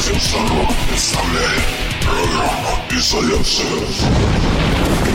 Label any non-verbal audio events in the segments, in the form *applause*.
Радио Сорок представляет программу «Изоляция». Итак,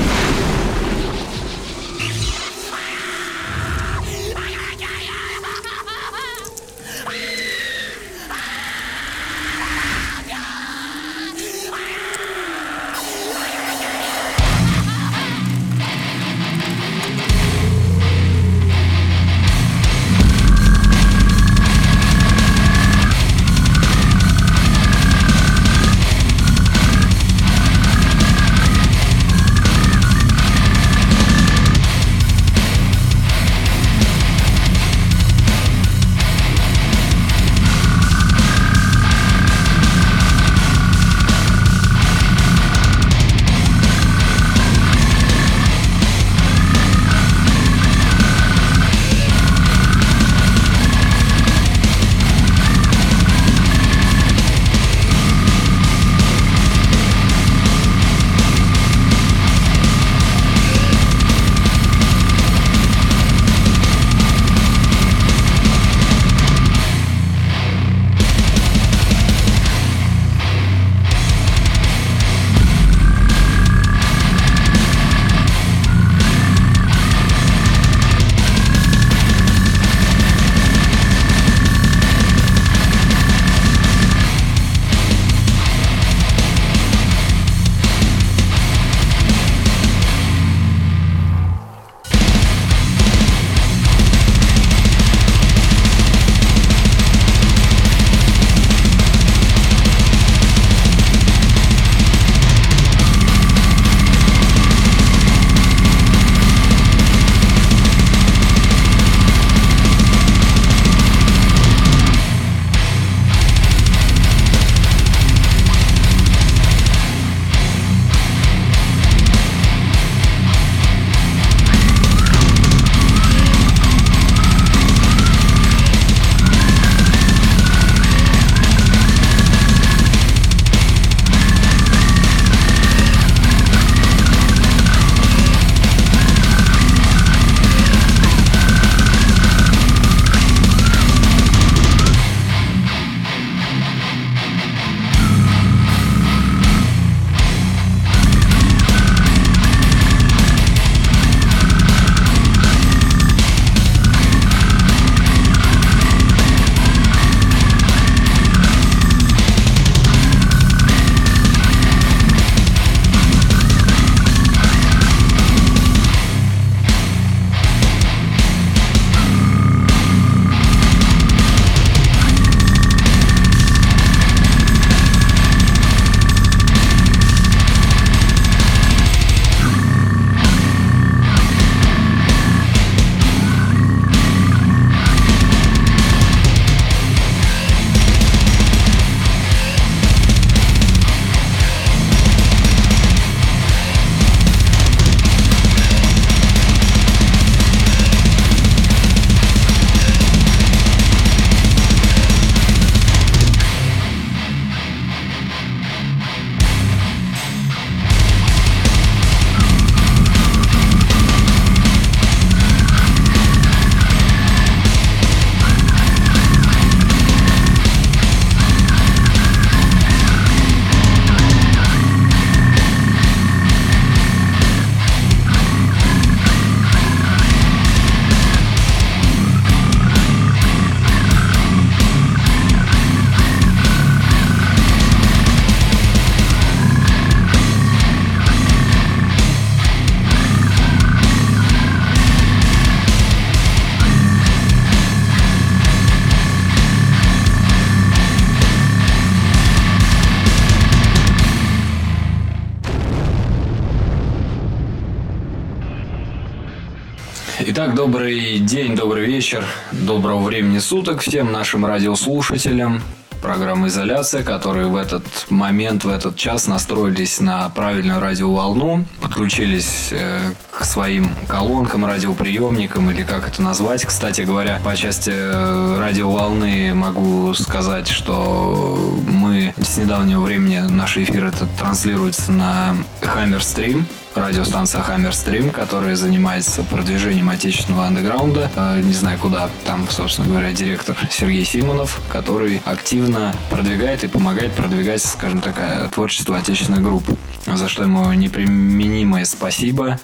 доброго времени суток всем нашим радиослушателям. Программа «Изоляция», которые в этот момент, в этот час настроились на правильную радиоволну, подключились э, к своим колонкам, радиоприемникам или как это назвать. Кстати говоря, по части э, радиоволны могу сказать, что мы с недавнего времени, наш эфир это транслируется на Hammer Stream радиостанция Hammerstream, которая занимается продвижением отечественного андеграунда. Э, не знаю куда. Там, собственно говоря, директор Сергей Симонов, который активно продвигает и помогает продвигать, скажем так, творчество отечественной группы. За что ему неприменимое спасибо.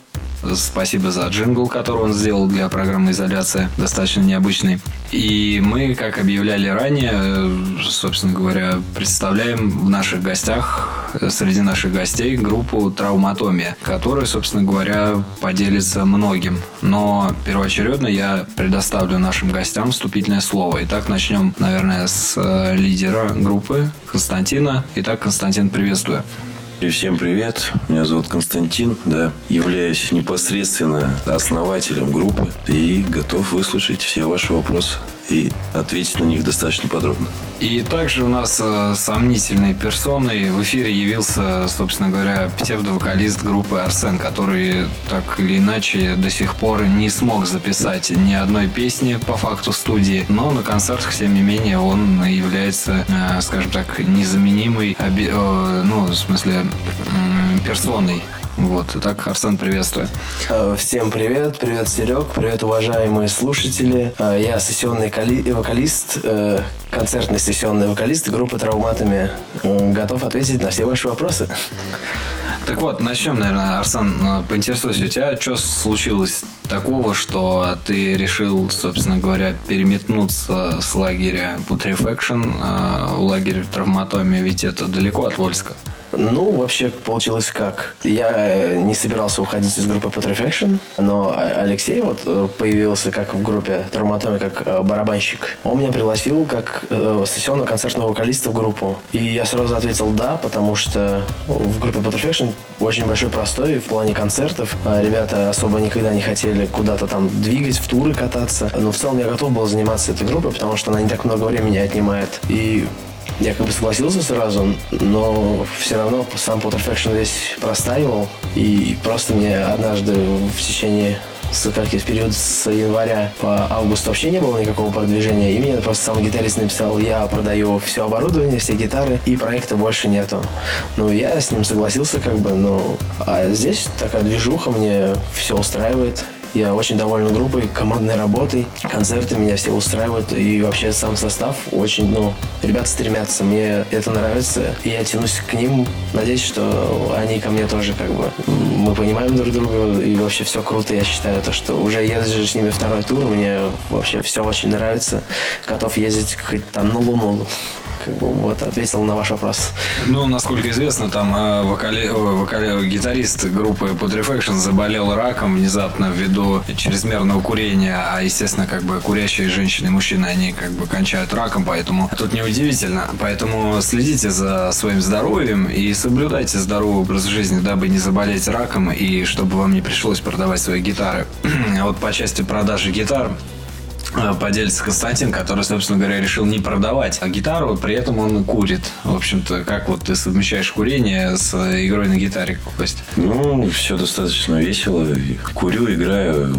Спасибо за джингл, который он сделал для программы «Изоляция», достаточно необычный. И мы, как объявляли ранее, собственно говоря, представляем в наших гостях, среди наших гостей, группу «Травматомия», которая, собственно говоря, поделится многим. Но первоочередно я предоставлю нашим гостям вступительное слово. Итак, начнем, наверное, с э, лидера группы Константина. Итак, Константин, приветствую. И всем привет, меня зовут Константин, да, являюсь непосредственно основателем группы и готов выслушать все ваши вопросы и ответить на них достаточно подробно. И также у нас э, сомнительной персоной в эфире явился, собственно говоря, псевдовокалист группы Арсен, который так или иначе до сих пор не смог записать ни одной песни по факту студии, но на концертах, тем не менее, он является, э, скажем так, незаменимой, э, ну, в смысле, персоной вот, итак, Арсен, приветствую. Э, всем привет, привет, Серег, привет, уважаемые слушатели. Э, я сессионный вокалист, э, концертный сессионный вокалист группы «Травматами». Готов ответить на все ваши вопросы. Так вот, начнем, наверное, Арсен, поинтересуйся, у тебя что случилось такого, что ты решил, собственно говоря, переметнуться с лагеря Putrefaction в лагерь травматомии, ведь это далеко от Вольска? Ну, вообще получилось как. Я э, не собирался уходить из группы Putrefaction, но Алексей вот э, появился как в группе Травматоми, как э, барабанщик. Он меня пригласил как сессионного концертного вокалиста в группу. И я сразу ответил «да», потому что в группе Putrefaction очень большой простой в плане концертов. А ребята особо никогда не хотели куда-то там двигать, в туры кататься. Но в целом я готов был заниматься этой группой, потому что она не так много времени отнимает. И я как бы согласился сразу, но все равно сам Potterfaction весь простаивал. И просто мне однажды в течение как в период с января по август вообще не было никакого продвижения. И мне просто сам гитарист написал, я продаю все оборудование, все гитары, и проекта больше нету. Ну, я с ним согласился, как бы, ну, а здесь такая движуха, мне все устраивает. Я очень доволен группой, командной работой. Концерты меня все устраивают. И вообще сам состав очень, ну, ребята стремятся. Мне это нравится. И я тянусь к ним. Надеюсь, что они ко мне тоже как бы... Мы понимаем друг друга. И вообще все круто, я считаю. То, что уже езжу с ними второй тур. Мне вообще все очень нравится. Готов ездить хоть там на Луну как бы вот ответил на ваш вопрос. Ну, насколько известно, там э, вокали, вокали, гитарист группы Putrefaction заболел раком внезапно ввиду чрезмерного курения, а, естественно, как бы курящие женщины и мужчины, они как бы кончают раком, поэтому тут неудивительно. Поэтому следите за своим здоровьем и соблюдайте здоровый образ жизни, дабы не заболеть раком и чтобы вам не пришлось продавать свои гитары. *clears throat* вот по части продажи гитар, Э, поделится Константин, который, собственно говоря, решил не продавать а гитару, при этом он курит. В общем-то, как вот ты совмещаешь курение с игрой на гитаре, Кость? Ну, все достаточно весело. Курю, играю,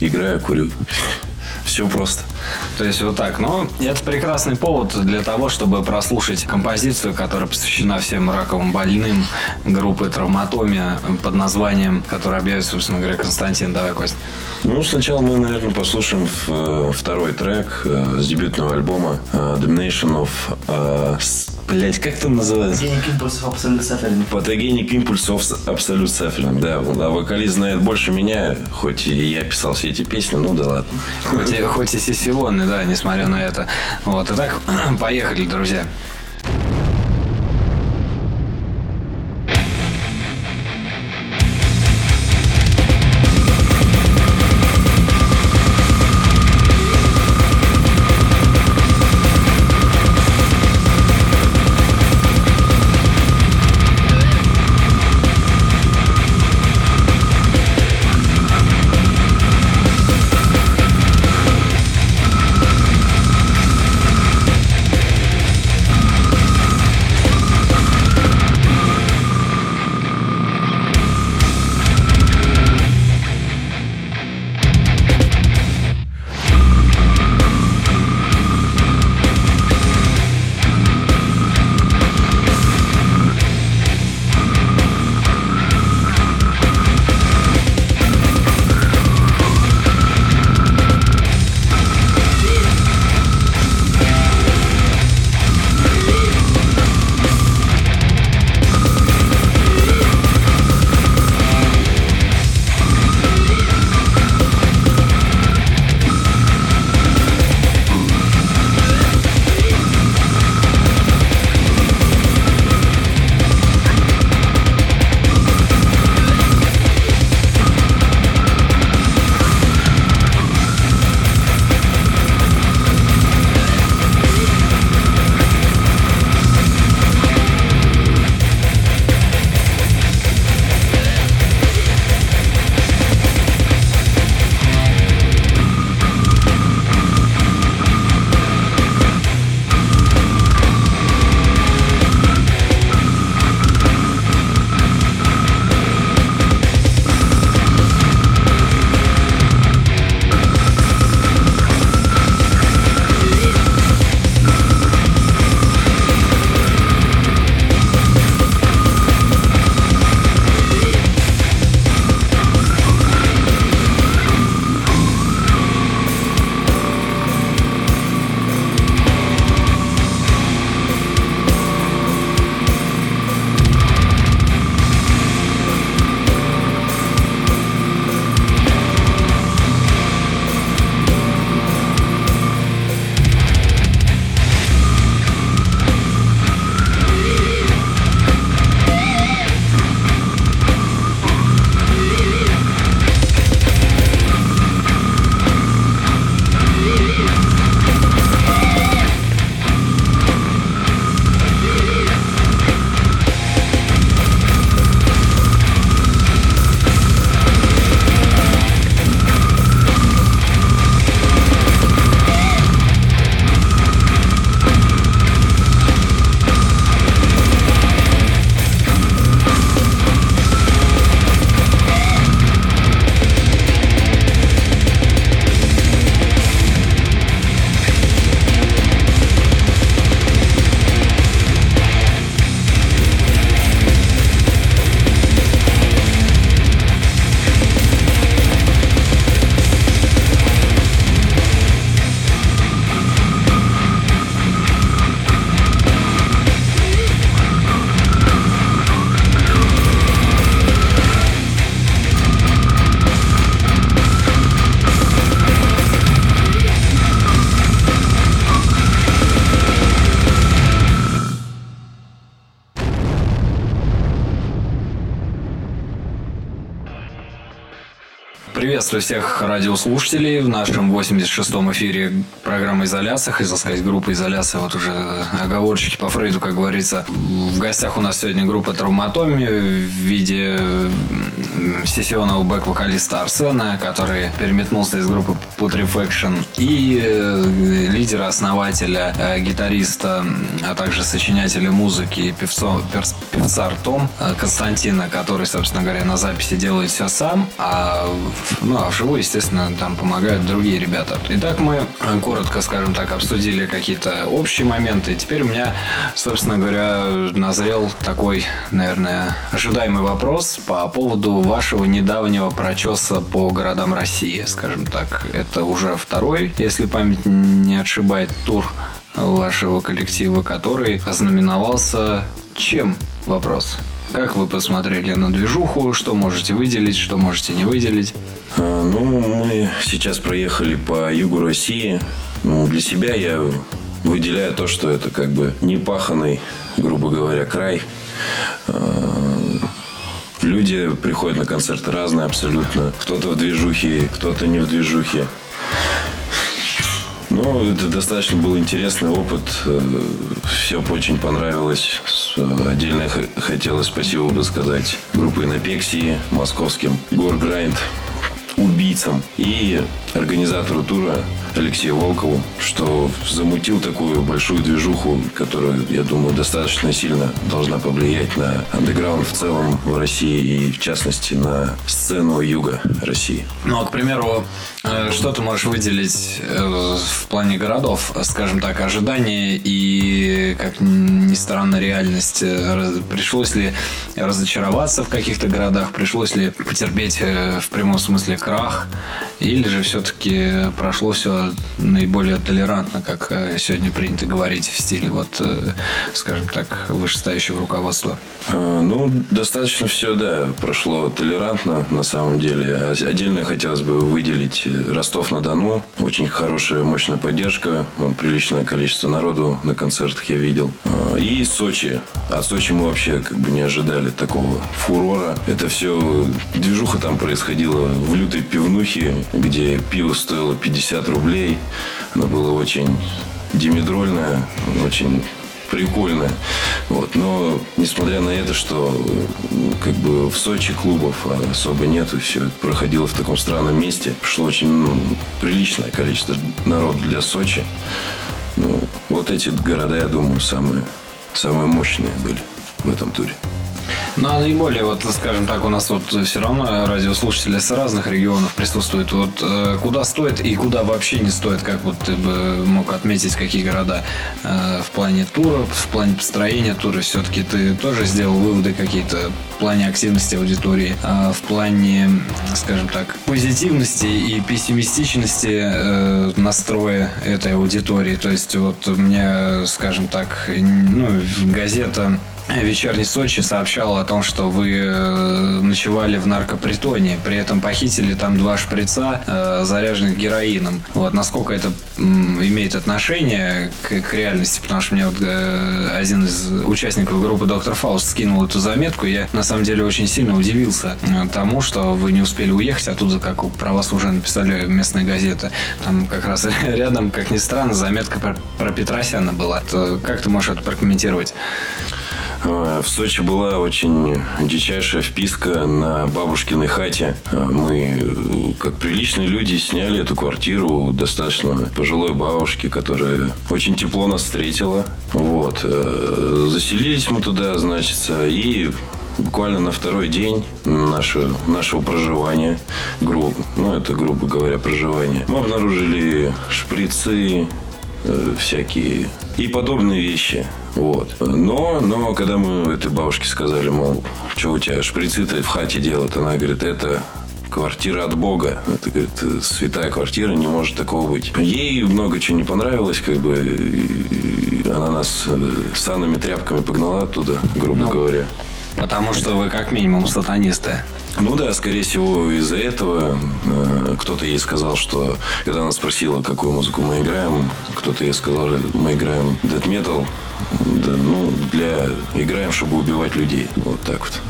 играю, курю. Все просто. То есть вот так. Но это прекрасный повод для того, чтобы прослушать композицию, которая посвящена всем раковым больным группы Травматомия под названием, которая объявит, собственно говоря, Константин. Давай, Кость. Ну, сначала мы, наверное, послушаем э, второй трек э, с дебютного альбома э, Damnation of... Блять, как это называется? Патогеник импульсов Абсолют Саферин. Патогеник импульсов Абсолют Саферин, да. А вокалист знает больше меня, хоть и я писал все эти песни, ну да ладно. Хоть и, хоть и сессионный, да, несмотря на это. Вот, итак, *clears throat* поехали, друзья. Приветствую всех радиослушателей в нашем 86-м эфире программы «Изоляция». Хотел сказать, группа «Изоляция». Вот уже оговорочки по Фрейду, как говорится. В гостях у нас сегодня группа «Травматоми» в виде сессионного бэк-вокалиста Арсена, который переметнулся из группы Putrefaction, и э, лидера, основателя, э, гитариста, а также сочинителя музыки, певцо, певца Артом э, Константина, который, собственно говоря, на записи делает все сам, а, ну, а вживую, естественно, там помогают другие ребята. Итак, мы коротко, скажем так, обсудили какие-то общие моменты. Теперь у меня, собственно говоря, назрел такой, наверное, ожидаемый вопрос по поводу вашего недавнего прочеса по городам России, скажем так. Это уже второй, если память не отшибает, тур вашего коллектива, который ознаменовался чем? Вопрос. Как вы посмотрели на движуху? Что можете выделить, что можете не выделить? А, ну, мы сейчас проехали по югу России. Ну, для себя я выделяю то, что это как бы непаханный, грубо говоря, край. А, люди приходят на концерты разные абсолютно. Кто-то в движухе, кто-то не в движухе. Ну, это достаточно был интересный опыт. Э, Все очень понравилось. Отдельно хотелось спасибо бы сказать группе Инопексии, московским Горграйнд, убийцам и организатору тура Алексею Волкову, что замутил такую большую движуху, которая, я думаю, достаточно сильно должна повлиять на андеграунд в целом в России и, в частности, на сцену юга России. Ну, а, к примеру, э, что ты можешь выделить э, в плане городов, скажем так, ожидания и, как ни странно, реальность? Э, пришлось ли разочароваться в каких-то городах? Пришлось ли потерпеть в прямом смысле крах? Или же все-таки прошло все наиболее толерантно, как э, сегодня принято говорить в стиле, вот, э, скажем так, вышестоящего руководства? А, ну, достаточно все, да, прошло толерантно на самом деле. Отдельно хотелось бы выделить э, Ростов-на-Дону. Очень хорошая, мощная поддержка. Приличное количество народу на концертах я видел. А, и Сочи. От Сочи мы вообще как бы не ожидали такого фурора. Это все, движуха там происходила в лютой пивнухе, где пиво стоило 50 рублей. Оно было очень димедрольное, очень прикольное. Вот. Но несмотря на это, что как бы в Сочи клубов особо нет, и все это проходило в таком странном месте, пришло очень ну, приличное количество народа для Сочи. Ну, вот эти города, я думаю, самые, самые мощные были в этом туре. Ну, а наиболее, вот, скажем так, у нас вот все равно радиослушатели с разных регионов присутствуют. Вот э, куда стоит и куда вообще не стоит, как вот ты бы мог отметить, какие города э, в плане тура, в плане построения тура, все-таки ты тоже сделал выводы какие-то в плане активности аудитории, а в плане, скажем так, позитивности и пессимистичности э, настроя этой аудитории. То есть вот у меня, скажем так, ну, газета Вечерний Сочи сообщал о том, что вы э, ночевали в наркопритоне, при этом похитили там два шприца, э, заряженных героином. Вот насколько это имеет отношение к, к реальности, потому что мне вот э, один из участников группы Доктор Фауст скинул эту заметку, я на самом деле очень сильно удивился тому, что вы не успели уехать оттуда, как про вас уже написали местные газеты. Там как раз *laughs* рядом, как ни странно, заметка про, про Петросяна была. Как ты можешь это прокомментировать? В Сочи была очень дичайшая вписка на бабушкиной хате. Мы, как приличные люди, сняли эту квартиру достаточно пожилой бабушки, которая очень тепло нас встретила. Вот. Э, заселились мы туда, значит, и буквально на второй день нашего, нашего проживания, грубо, ну, это, грубо говоря, проживание, мы обнаружили шприцы, э, всякие и подобные вещи. Вот. Но, но когда мы этой бабушке сказали, мол, что у тебя шприцы-то в хате делают, она говорит, это квартира от Бога. Это, говорит, святая квартира, не может такого быть. Ей много чего не понравилось, как бы, и она нас э, санными тряпками погнала оттуда, грубо ну, говоря. Потому что вы как минимум сатанисты. Ну да, скорее всего, из-за этого э, кто-то ей сказал, что когда она спросила, какую музыку мы играем, кто-то ей сказал, мы играем death metal, да, ну, для играем, чтобы убивать людей. Вот так вот.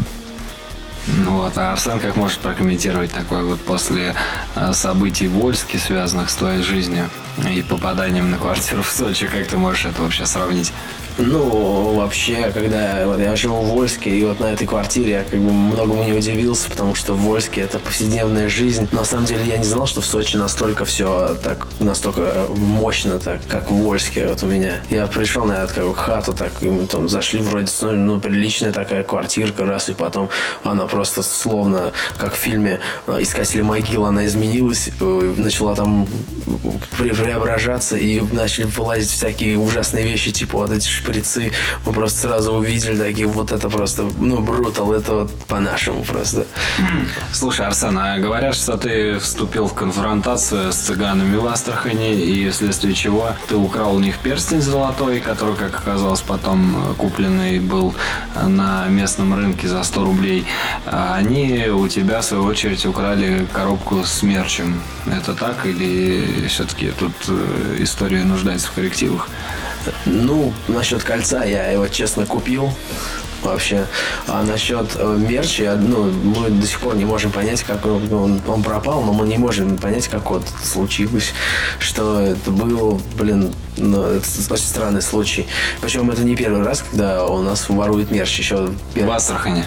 Ну вот, а Арсен как может прокомментировать такое вот после э, событий в Ольске, связанных с твоей жизнью и попаданием на квартиру в Сочи, как ты можешь это вообще сравнить? Ну, вообще, когда вот, я живу в Вольске, и вот на этой квартире я как бы многому не удивился, потому что в Вольске это повседневная жизнь. Но на самом деле я не знал, что в Сочи настолько все так, настолько мощно, так, как в Вольске вот у меня. Я пришел на эту как бы, хату, так, и мы там зашли вроде, ну, ну, приличная такая квартирка, раз, и потом она просто словно, как в фильме «Искатели могил», она изменилась, э, начала там преображаться, и начали вылазить всякие ужасные вещи, типа вот эти шприцы. Мы просто сразу увидели такие, вот это просто, ну, брутал, это вот по-нашему просто. Слушай, Арсен, а говорят, что ты вступил в конфронтацию с цыганами в Астрахани, и вследствие чего ты украл у них перстень золотой, который, как оказалось, потом купленный был на местном рынке за 100 рублей. А они у тебя, в свою очередь, украли коробку с мерчем. Это так или все-таки тут э, история нуждается в коррективах? Ну, насчет кольца я его честно купил вообще. А насчет э, мерча, ну, мы до сих пор не можем понять, как он, он, он пропал, но мы не можем понять, как вот случилось, что это был, блин, ну, это очень странный случай. Причем это не первый раз, когда у нас воруют мерч. Еще в Астрахани.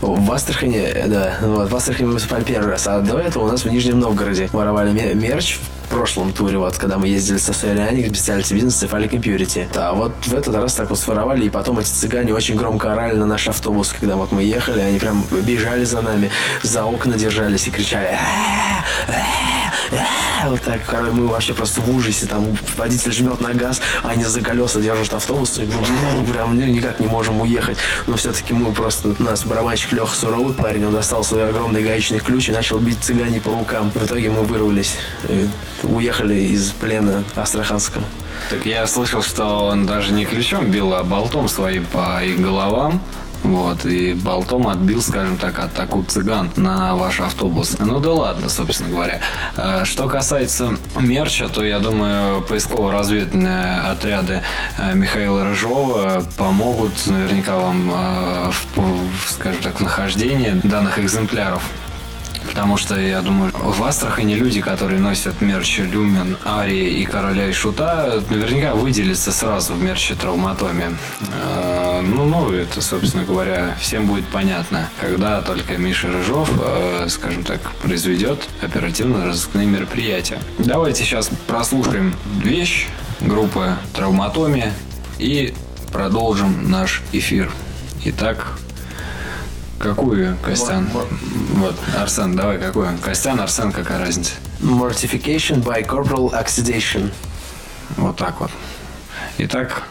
В Астрахани, да. Вот, в Астрахани мы выступали первый раз. А до этого у нас в Нижнем Новгороде воровали мерч в прошлом туре, вот, когда мы ездили со Соляник, Specialty Business и Fali Impurity. Да, вот в этот раз так вот своровали, и потом эти цыгане очень громко орали на наш автобус, когда вот мы ехали, они прям бежали за нами, за окна держались и кричали вот так, мы вообще просто в ужасе, там водитель жмет на газ, а они за колеса держат автобус, и ну, прям никак не можем уехать. Но все-таки мы просто, у нас барабанщик Леха суровый парень, он достал свой огромный гаечный ключ и начал бить цыгане по рукам. В итоге мы вырвались, уехали из плена Астраханского. Так я слышал, что он даже не ключом бил, а болтом своим по их головам. Вот, и болтом отбил, скажем так, атаку цыган на ваш автобус. Ну да ладно, собственно говоря. Э, что касается мерча, то я думаю, поисково-разведные отряды э, Михаила Рыжова помогут наверняка вам э, в, скажем так, в нахождении данных экземпляров. Потому что, я думаю, в Астрахани люди, которые носят мерч Люмен, Арии и Короля и Шута, наверняка выделятся сразу в мерче Травматоме. Э, ну, ну, это, собственно говоря, всем будет понятно, когда только Миша Рыжов, э, скажем так, произведет оперативно-розыскные мероприятия. Давайте сейчас прослушаем вещь группы Травматоми и продолжим наш эфир. Итак, Какую, Костян? Вот, Арсен, давай, какую? Костян, Арсен, какая разница? Mortification by corporal oxidation. Вот так вот. Итак,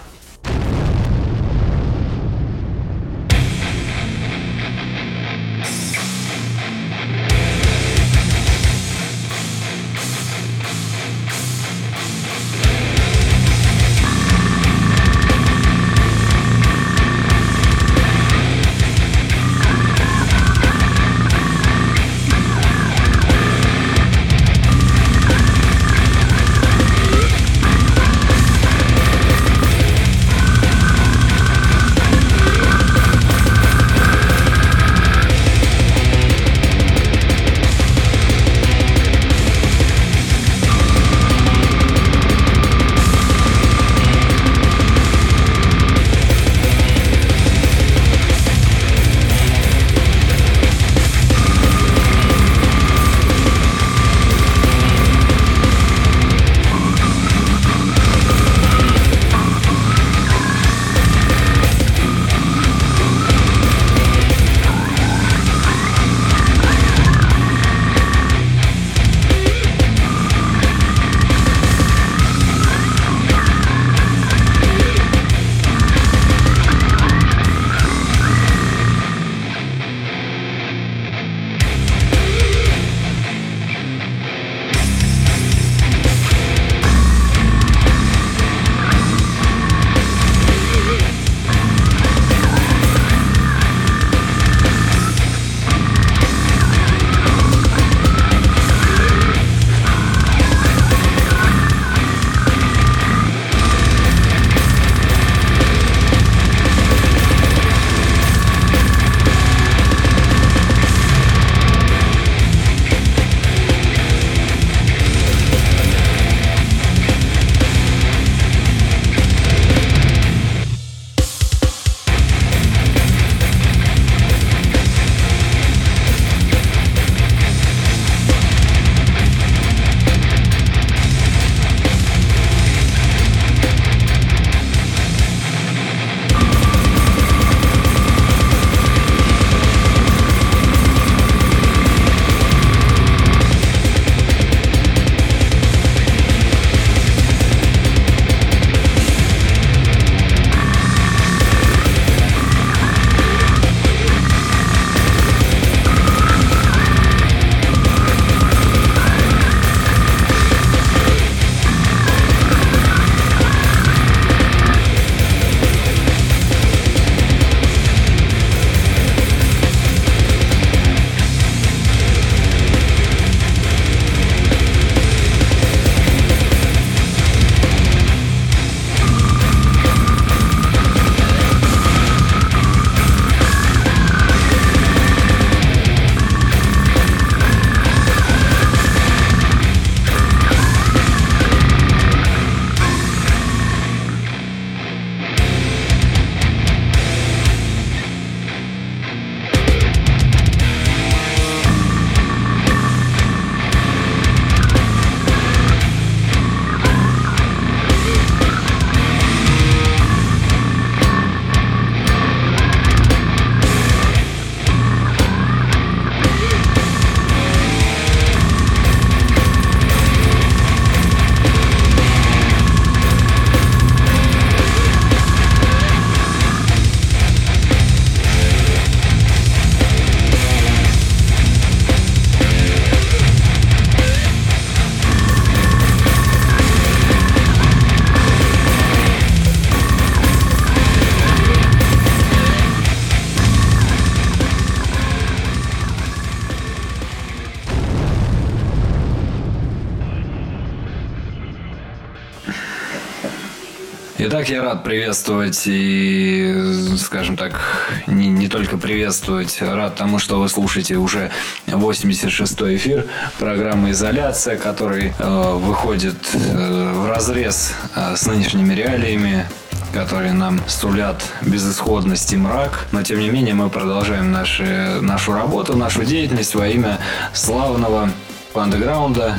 Итак, я рад приветствовать и, скажем так, не, не только приветствовать, рад тому, что вы слушаете уже 86-й эфир программы «Изоляция», который э, выходит э, в разрез э, с нынешними реалиями, которые нам сулят безысходность и мрак. Но, тем не менее, мы продолжаем наши, нашу работу, нашу деятельность во имя славного андеграунда,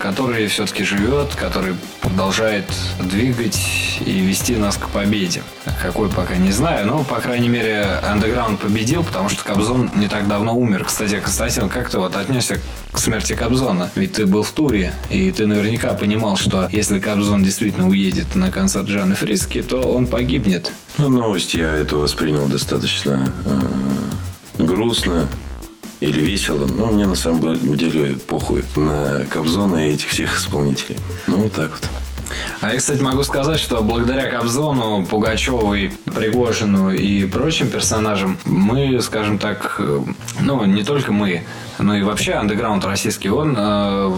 который все-таки живет, который продолжает двигать и вести нас к победе. Какой пока не знаю, но, по крайней мере, андеграунд победил, потому что Кобзон не так давно умер. Кстати, Константин, как ты вот отнесся к смерти Кобзона? Ведь ты был в туре, и ты наверняка понимал, что если Кобзон действительно уедет на концерт Жанны Фриски, то он погибнет. Ну, новость я это воспринял достаточно э, грустно или весело. Но мне на самом деле похуй на Кобзона и этих всех исполнителей. Ну, вот так вот. А я, кстати, могу сказать, что благодаря Кобзону, Пугачевой, Пригожину и прочим персонажам мы, скажем так, э, ну, не только мы, но и вообще андеграунд российский, он э,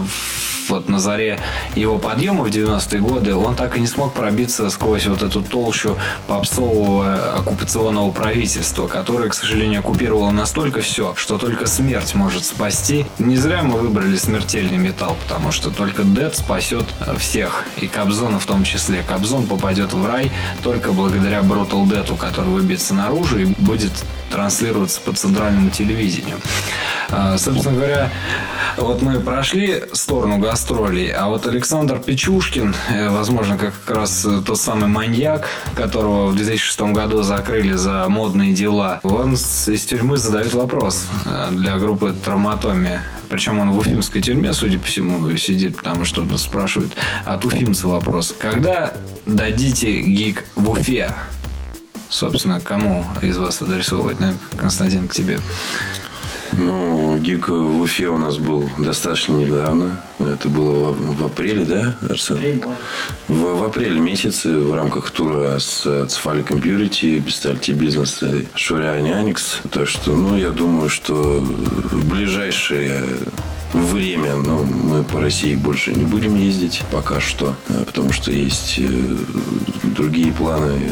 вот на заре его подъема в 90-е годы, он так и не смог пробиться сквозь вот эту толщу попсового оккупационного правительства, которое, к сожалению, оккупировало настолько все, что только смерть может спасти. Не зря мы выбрали смертельный металл, потому что только Дед спасет всех, и Кобзона в том числе. Кобзон попадет в рай только благодаря Brutal Dead, который выбьется наружу и будет транслироваться по центральному телевидению. А, собственно говоря, вот мы прошли сторону гастролей, а вот Александр Печушкин, э, возможно, как раз тот самый маньяк, которого в 2006 году закрыли за модные дела, он из тюрьмы задает вопрос э, для группы «Травматомия». Причем он в уфимской тюрьме, судя по всему, сидит, потому что спрашивают от уфимца вопрос. Когда дадите гиг в Уфе? Собственно, кому из вас адресовывать, наверное, Константин, к тебе? Ну, гик в Уфе у нас был достаточно недавно. Это было в, в апреле, да, Арсен? В, в апреле месяце в рамках тура с Цфаликом Purity, Бестальти Бизнес и Шуряни Аникс. Так что, ну, я думаю, что в ближайшее время ну, мы по России больше не будем ездить пока что, потому что есть э, другие планы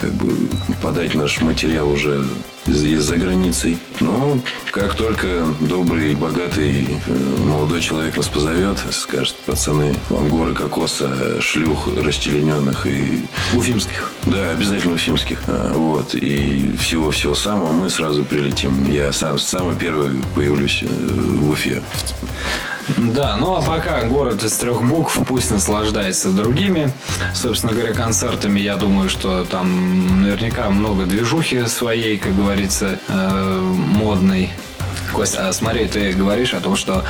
как бы подать наш материал уже за границей. Но как только добрый, богатый э, молодой человек нас позовет, скажет, пацаны, вам горы кокоса, шлюх расчлененных и... Уфимских. Да, обязательно уфимских. А, вот. И всего-всего самого мы сразу прилетим. Я сам, самый первый появлюсь э, в Уфе. Да, ну а пока город из трех букв пусть наслаждается другими, собственно говоря, концертами. Я думаю, что там наверняка много движухи своей, как говорится, э, модной. Костя, а смотри, ты говоришь о том, что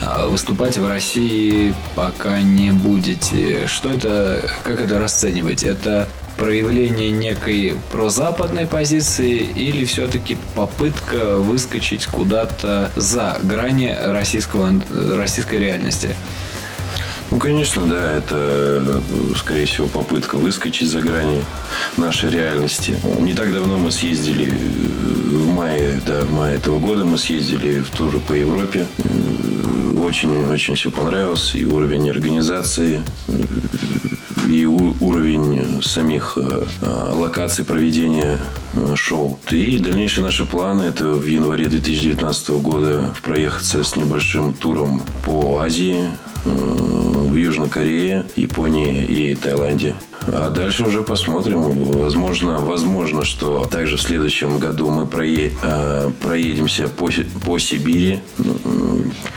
э, выступать в России пока не будете. Что это, как это расценивать? Это проявление некой прозападной позиции или все-таки попытка выскочить куда-то за грани российского, российской реальности? Ну, конечно, да, это, скорее всего, попытка выскочить за грани нашей реальности. Не так давно мы съездили в мае, да, в мае этого года мы съездили в тур по Европе. Очень-очень все понравилось. И уровень организации, и уровень самих э, э, локаций проведения э, шоу. И дальнейшие наши планы это в январе 2019 года проехаться с небольшим туром по Азии, в Южной Корее, Японии и Таиланде. А дальше уже посмотрим. Возможно, возможно, что также в следующем году мы прое, э, проедемся по, по Сибири,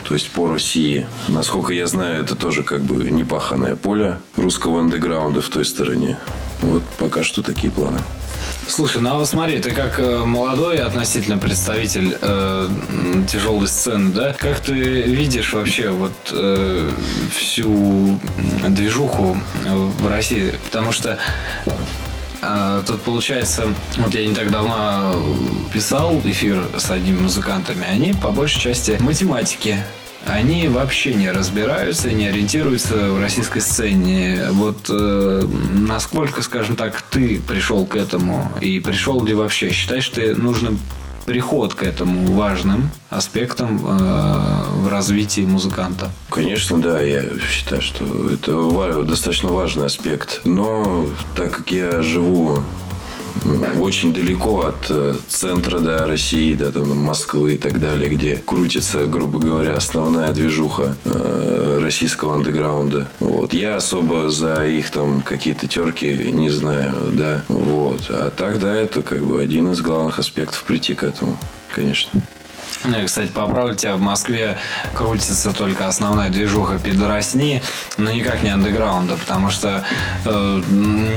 то есть по России. Насколько я знаю, это тоже как бы непаханное поле русского андеграунда в той стороне. Вот пока что такие планы. Слушай, ну а вот смотри, ты как э, молодой относительно представитель э, тяжелой сцены, да? Как ты видишь вообще вот э, всю движуху в России? Потому что э, Тут получается, вот я не так давно писал эфир с одними музыкантами, они по большей части математики они вообще не разбираются, не ориентируются в российской сцене. Вот э, насколько, скажем так, ты пришел к этому и пришел ли вообще? Считаешь, что нужно приход к этому важным аспектом э, в развитии музыканта. Конечно, да, я считаю, что это достаточно важный аспект. Но так как я живу очень далеко от э, центра да, России, да, там, Москвы и так далее, где крутится, грубо говоря, основная движуха э, российского андеграунда. Вот. Я особо за их там какие-то терки не знаю, да. Вот. А так, да, это как бы один из главных аспектов прийти к этому, конечно. Ну, и, кстати, поправлю тебя, в Москве крутится только основная движуха пидоросни, но никак не андеграунда, потому что э,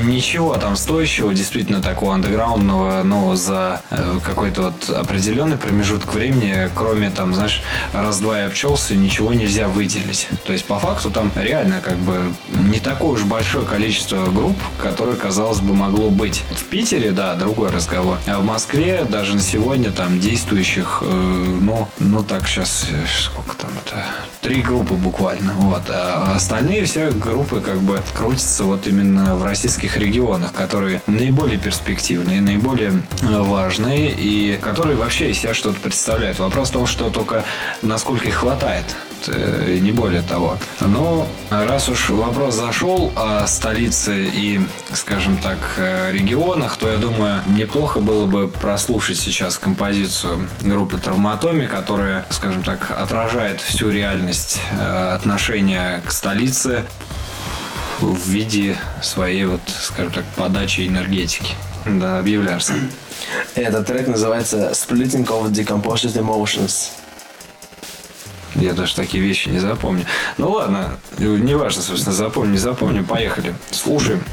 ничего там стоящего, действительно такого андеграундного, ну, за э, какой-то вот определенный промежуток времени, кроме там, знаешь, раз-два я обчелся, ничего нельзя выделить. То есть, по факту, там реально как бы не такое уж большое количество групп, которое, казалось бы, могло быть. В Питере, да, другой разговор. А в Москве даже на сегодня там действующих э, ну, ну так сейчас, э, сколько там это, три группы буквально, вот, а остальные все группы как бы крутятся вот именно в российских регионах, которые наиболее перспективные, наиболее э, важные и которые вообще из себя что-то представляют. Вопрос в том, что только насколько их хватает э, не более того. Но раз уж вопрос зашел о столице и, скажем так, регионах, то я думаю, неплохо было бы прослушать сейчас композицию группы Травматологии Томи, которая, скажем так, отражает всю реальность э, отношения к столице в виде своей, вот, скажем так, подачи энергетики. Да, объявляешься. Этот трек называется Splitting of Decomposed Emotions. Я даже такие вещи не запомню. Ну ладно, неважно, собственно, запомню, не запомню. Поехали. Слушаем.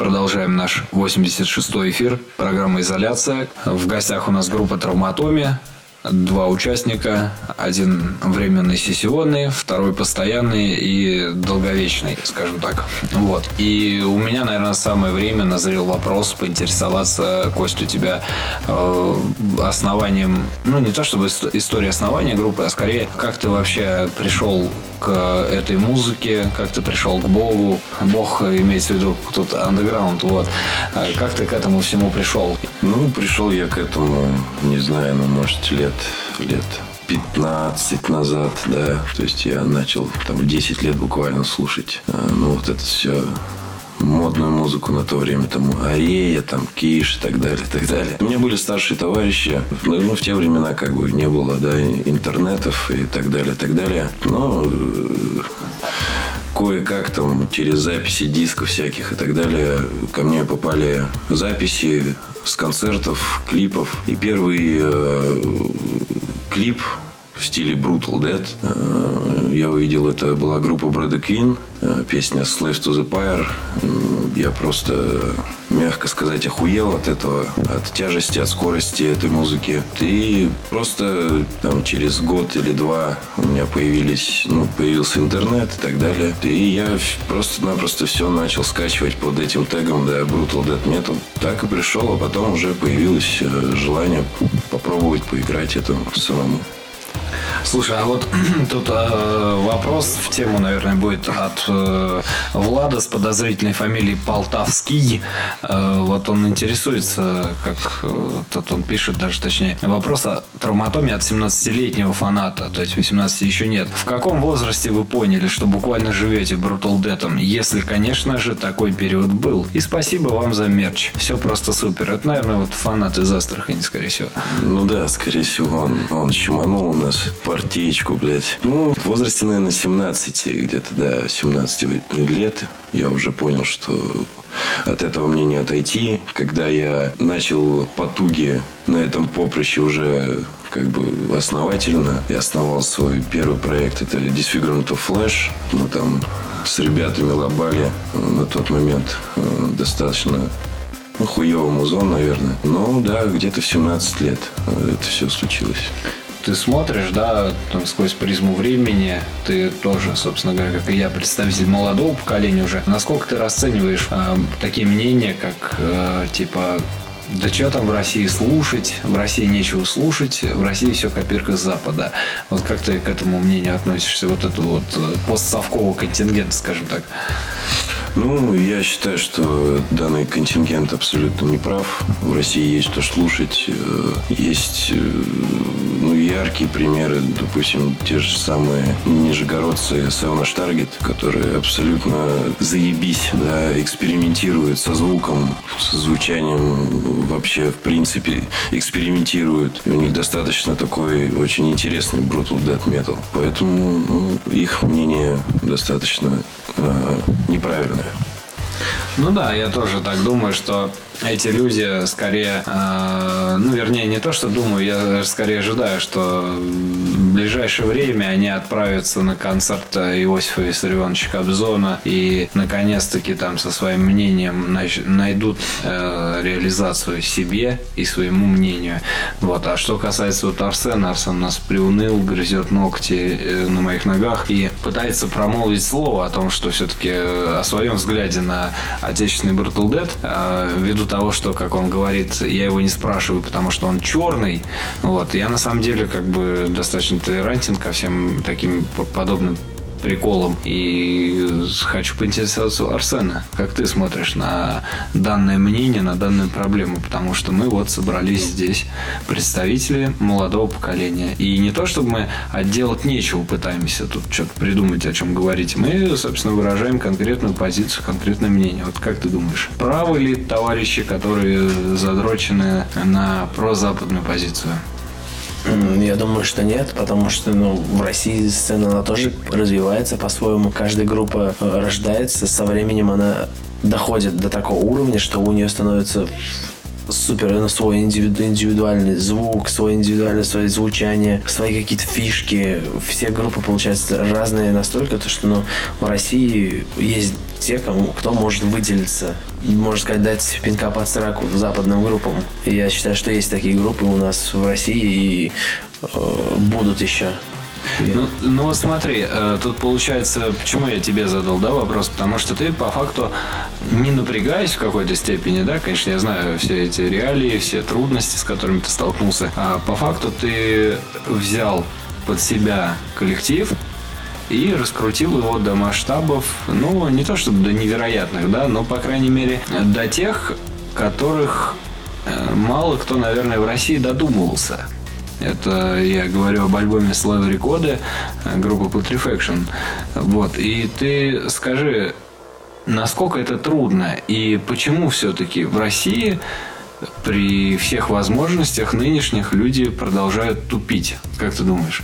Продолжаем наш 86-й эфир программы «Изоляция». В гостях у нас группа «Травматомия» два участника. Один временный сессионный, второй постоянный и долговечный, скажем так. Вот. И у меня, наверное, самое время назрел вопрос поинтересоваться, Кость, у тебя э, основанием, ну, не то чтобы история основания группы, а скорее, как ты вообще пришел к этой музыке, как ты пришел к Богу. Бог имеется в виду тут андеграунд, вот. А как ты к этому всему пришел? Ну, пришел я к этому, не знаю, ну, может, лет лет, лет 15 назад, да. То есть я начал там 10 лет буквально слушать. А, ну, вот это все модную музыку на то время, там, Арея, там, Киш и так далее, и так далее. У меня были старшие товарищи, ну, ну, в те времена как бы не было, да, интернетов и так далее, и так далее. Но э, кое-как там через записи дисков всяких и так далее ко мне попали записи с концертов, клипов. И первый э, клип в стиле Brutal Dead. Э, я увидел, это была группа Брэда Квин, песня Slave to the Pyre. Я просто, мягко сказать, охуел от этого, от тяжести, от скорости этой музыки. И просто там через год или два у меня появились, ну, появился интернет и так далее. И я просто-напросто все начал скачивать под этим тегом, да, Brutal Dead Metal. Так и пришел, а потом уже появилось э, желание попробовать поиграть это самому. Слушай, а вот *clears throat* тут э, вопрос в тему, наверное, будет от э, Влада с подозрительной фамилией Полтавский. Э, вот он интересуется, как э, тут он пишет даже точнее, вопрос о травматомии от 17-летнего фаната, то есть 18 еще нет. В каком возрасте вы поняли, что буквально живете Brutal Dead? Если, конечно же, такой период был. И спасибо вам за мерч. Все просто супер. Это, наверное, вот фанат из Астрахани, скорее всего. Ну да, скорее всего, он, он чуманул нас партиечку, блядь. Ну, в возрасте, наверное, 17, где-то, да, 17 лет я уже понял, что от этого мне не отойти. Когда я начал потуги на этом поприще уже как бы основательно. Я основал свой первый проект. Это Disfigurement of Flash. Мы там с ребятами лобали на тот момент э, достаточно ну, хуёвый музон, наверное. Но да, где-то в 17 лет это все случилось ты смотришь, да, там, сквозь призму времени, ты тоже, собственно говоря, как и я, представитель молодого поколения уже. Насколько ты расцениваешь э, такие мнения, как э, типа да что там в России слушать, в России нечего слушать, в России все копирка с Запада. Вот как ты к этому мнению относишься, вот это вот э, постсовкового контингента, скажем так? Ну, я считаю, что данный контингент абсолютно не прав. В России есть что слушать. Э, есть э, ну, яркие примеры, допустим, те же самые нижегородцы Savage Target, которые абсолютно заебись, да, экспериментируют со звуком, со звучанием вообще, в принципе, экспериментируют. И у них достаточно такой очень интересный brutal death metal. Поэтому ну, их мнение достаточно э, неправильное. Ну да, я тоже так думаю, что эти люди скорее, э, ну, вернее, не то, что думаю, я скорее ожидаю, что в ближайшее время они отправятся на концерт Иосифа Виссарионовича Кобзона и, наконец-таки, там со своим мнением найдут э, реализацию себе и своему мнению. Вот. А что касается вот Арсена, Арсен нас приуныл, грызет ногти э, на моих ногах и пытается промолвить слово о том, что все-таки э, о своем взгляде на отечественный Brutal Dead, э, ввиду того, что, как он говорит, я его не спрашиваю, потому что он черный. Вот. Я на самом деле как бы достаточно толерантен ко всем таким подобным приколом. И хочу поинтересоваться у Арсена, как ты смотришь на данное мнение, на данную проблему, потому что мы вот собрались здесь представители молодого поколения. И не то, чтобы мы отделать нечего пытаемся тут что-то придумать, о чем говорить. Мы, собственно, выражаем конкретную позицию, конкретное мнение. Вот как ты думаешь, правы ли товарищи, которые задрочены на прозападную позицию? Я думаю, что нет, потому что ну, в России сцена она тоже развивается по-своему. Каждая группа э, рождается, со временем она доходит до такого уровня, что у нее становится супер свой индивиду- индивидуальный звук, свой индивидуальное свое звучание, свои какие-то фишки. Все группы, получается, разные настолько, то, что ну, в России есть те, кому, кто может выделиться, можно сказать, дать пинка под сраку западным группам. И я считаю, что есть такие группы у нас в России и э, будут еще. Ну, ну смотри, э, тут получается, почему я тебе задал да, вопрос, потому что ты по факту не напрягаясь в какой-то степени, да, конечно, я знаю все эти реалии, все трудности, с которыми ты столкнулся, а по факту ты взял под себя коллектив, и раскрутил его до масштабов, ну, не то чтобы до невероятных, да, но, по крайней мере, до тех, которых э, мало кто, наверное, в России додумывался. Это я говорю об альбоме Slave Рекоды группы Putrefaction. Вот. И ты скажи, насколько это трудно и почему все-таки в России при всех возможностях нынешних люди продолжают тупить? Как ты думаешь?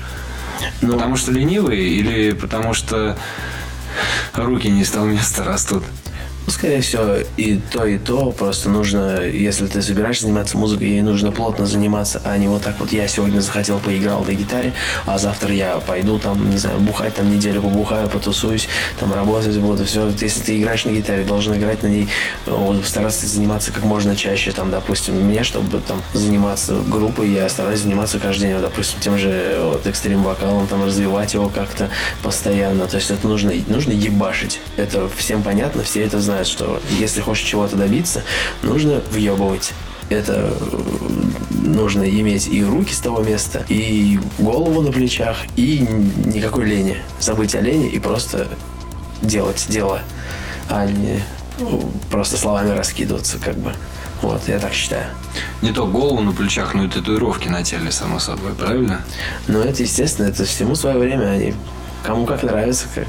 Ну, потому что ленивые или потому что руки не с того места растут? Ну, скорее всего, и то, и то. Просто нужно, если ты собираешься заниматься музыкой, ей нужно плотно заниматься, а не вот так вот я сегодня захотел, поиграл на гитаре, а завтра я пойду там, не знаю, бухать там неделю побухаю, потусуюсь, там работать буду, все. Если ты играешь на гитаре, должен играть на ней, стараться заниматься как можно чаще, там, допустим, мне, чтобы там заниматься группой, я стараюсь заниматься каждый день, вот, допустим, тем же вот, экстрим вокалом, там, развивать его как-то постоянно. То есть это нужно, нужно ебашить. Это всем понятно, все это знают знает, что если хочешь чего-то добиться, нужно въебывать. Это нужно иметь и руки с того места, и голову на плечах, и никакой лени. Забыть о лени и просто делать дело, а не ну, просто словами раскидываться, как бы. Вот, я так считаю. Не то голову на плечах, но и татуировки на теле, само собой, правильно? Ну, это естественно, это всему свое время, они кому как нравится. Как.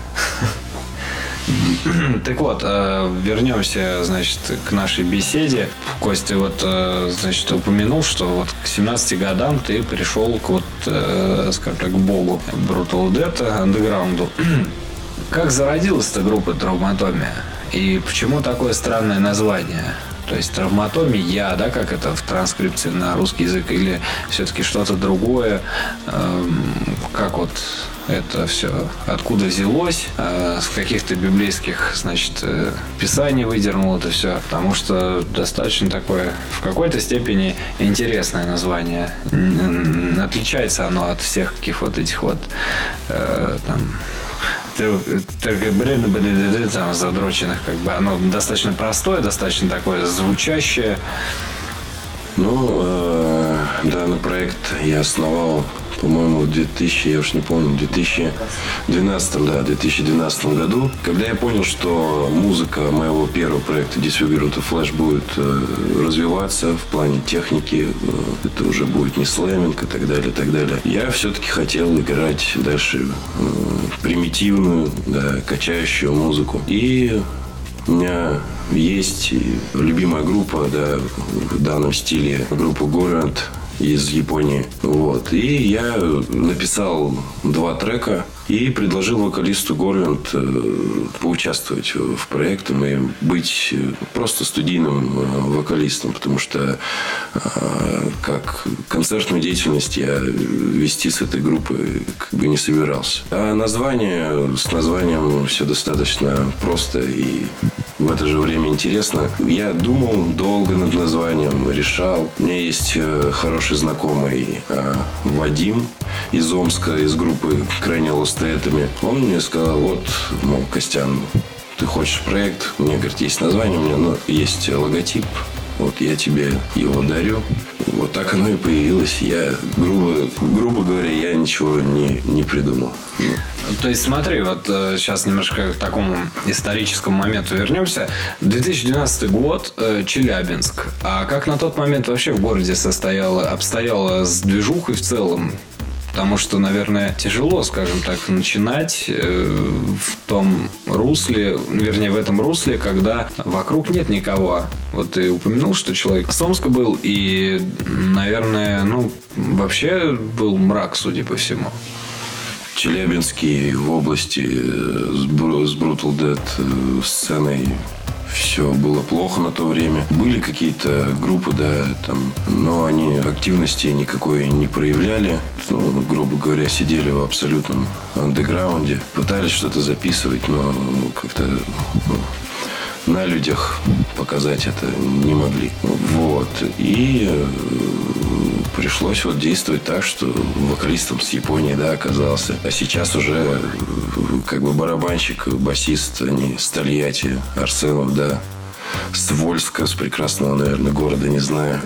*clears throat* Так вот, э, вернемся, значит, к нашей беседе. Костя вот, э, значит, упомянул, что вот к 17 годам ты пришел к вот, э, скажем так, богу Brutal Dead, андеграунду. *clears throat* Как зародилась эта группа Травматомия? И почему такое странное название? То есть травматомия, да, как это в транскрипции на русский язык, или все-таки что-то другое? Эм, как вот это все откуда взялось, э, с каких-то библейских, значит, э, писаний выдернул это все, потому что достаточно такое, в какой-то степени интересное название. Отличается оно от всех каких вот этих вот э, там там, задроченных, как бы оно достаточно простое, достаточно такое звучащее. Ну, э, данный проект я основал по-моему, в 2000, я уж не помню, в 2012, да, 2012 году, когда я понял, что музыка моего первого проекта Disfigured Flash будет э, развиваться в плане техники, э, это уже будет не слэминг и так далее, и так далее. Я все-таки хотел играть дальше э, примитивную, да, качающую музыку. И у меня есть любимая группа да, в данном стиле, группа Горant из Японии. Вот. И я написал два трека и предложил вокалисту Горленд э, поучаствовать в проекте и быть просто студийным э, вокалистом, потому что э, как концертную деятельность я вести с этой группы как бы не собирался. А название, с названием все достаточно просто и в это же время интересно. Я думал долго над названием, решал. У меня есть хороший знакомый Вадим из Омска, из группы Крайне Лостоэтами. Он мне сказал, вот, мол, Костян, ты хочешь проект? Меня, говорит, есть название, у меня ну, есть логотип. Вот я тебе его дарю. Вот так оно и появилось. Я, грубо, грубо говоря, я ничего не, не придумал. То есть смотри, вот сейчас э, немножко к такому историческому моменту вернемся. 2012 год, э, Челябинск. А как на тот момент вообще в городе состояло, обстояло с движухой в целом? Потому что, наверное, тяжело, скажем так, начинать э, в том русле, вернее, в этом русле, когда вокруг нет никого. Вот ты упомянул, что человек с Омска был, и, наверное, ну, вообще был мрак, судя по всему. Челябинске в области э, с Brutal Dead э, сценой все было плохо на то время. Были какие-то группы, да, там, но они активности никакой не проявляли. Ну, грубо говоря, сидели в абсолютном андеграунде. Пытались что-то записывать, но как-то ну, на людях показать это не могли. Вот. И э, пришлось вот действовать так, что вокалистом с Японии, да, оказался. А сейчас уже э, как бы барабанщик, басист, они с Тольятти, Арсенов, да, с Вольска, с прекрасного, наверное, города, не знаю.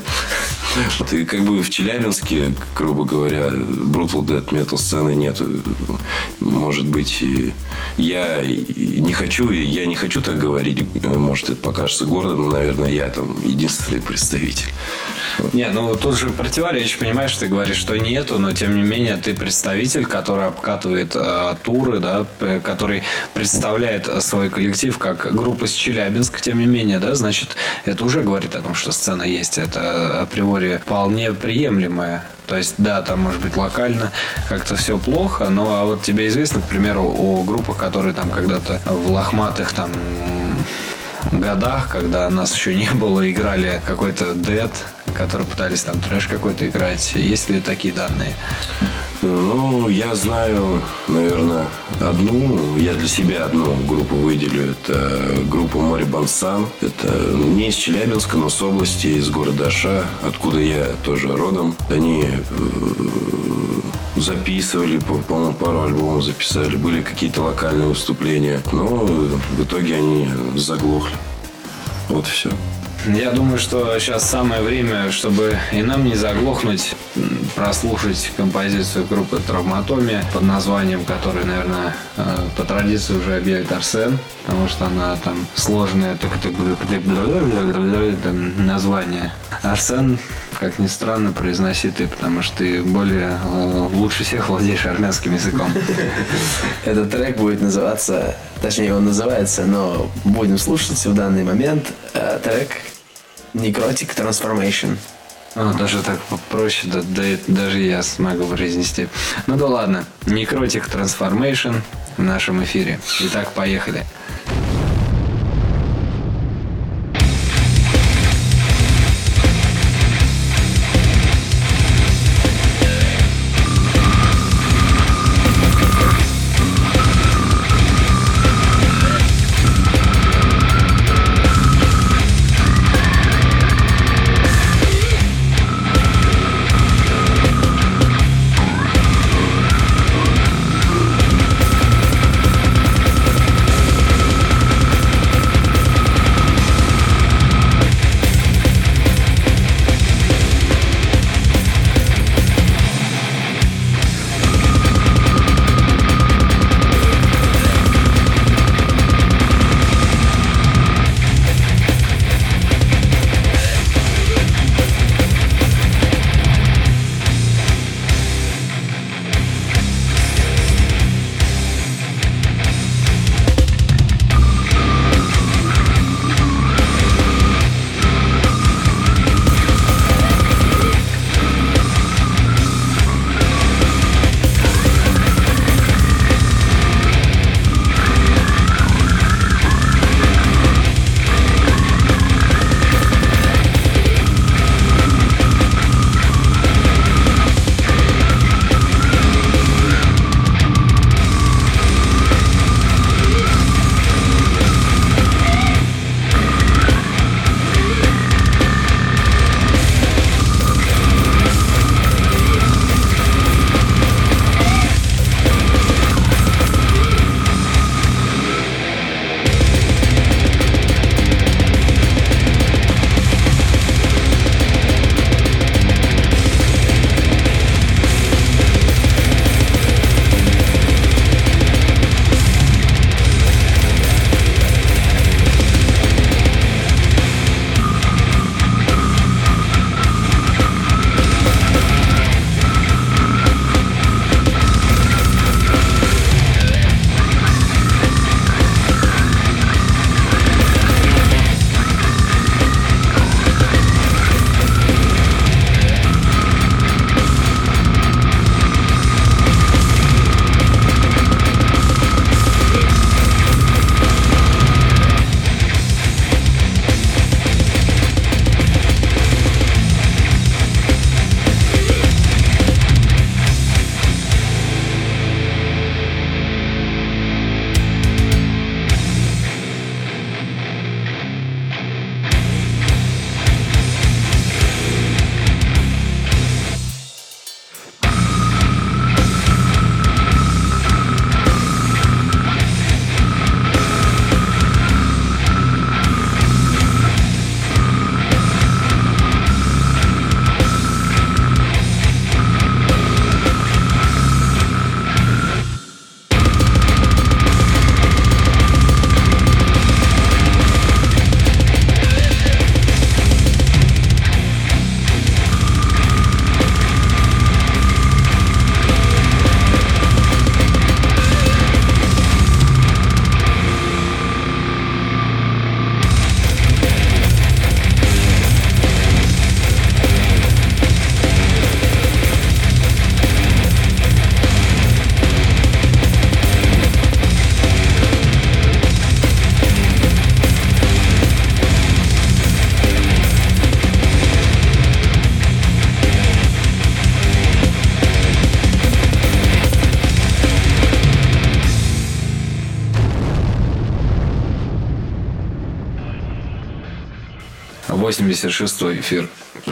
И как бы в Челябинске, грубо говоря, Brutal Dead Metal сцены нет. Может быть, я не хочу, я не хочу так говорить. Может, это покажется городом, но, наверное, я там единственный представитель. Не, ну тут же противоречие, понимаешь, ты говоришь, что нету, но тем не менее ты представитель, который обкатывает э, туры, да, который представляет свой коллектив как группа с Челябинска, тем не менее, да, значит, это уже говорит о том, что сцена есть, это априори вполне приемлемая. То есть, да, там может быть локально как-то все плохо, но а вот тебе известно, к примеру, о группах, которые там когда-то в лохматых там годах, когда нас еще не было, играли какой-то дед, который пытались там трэш какой-то играть. Есть ли такие данные? Ну, я знаю, наверное, одну, я для себя одну группу выделю. Это группа Море Бансан. Это не из Челябинска, но с области, из города Аша, откуда я тоже родом. Они э, записывали, по-моему, пару альбомов записали. Были какие-то локальные выступления. Но в итоге они заглохли. Вот и все. Я думаю, что сейчас самое время, чтобы и нам не заглохнуть, прослушать композицию группы Травматомия под названием, которое, наверное, э, по традиции уже объявит Арсен, потому что она там сложная название. Арсен, как ни странно, произносит ты, потому что ты более э, лучше всех владеешь армянским языком. Этот трек будет называться, точнее он называется, но будем слушать в данный момент э, трек Necrotic Transformation. А, даже так проще, да, да, даже я смогу произнести. Ну да ладно. Necrotic Transformation в нашем эфире. Итак, поехали. 86-й эфир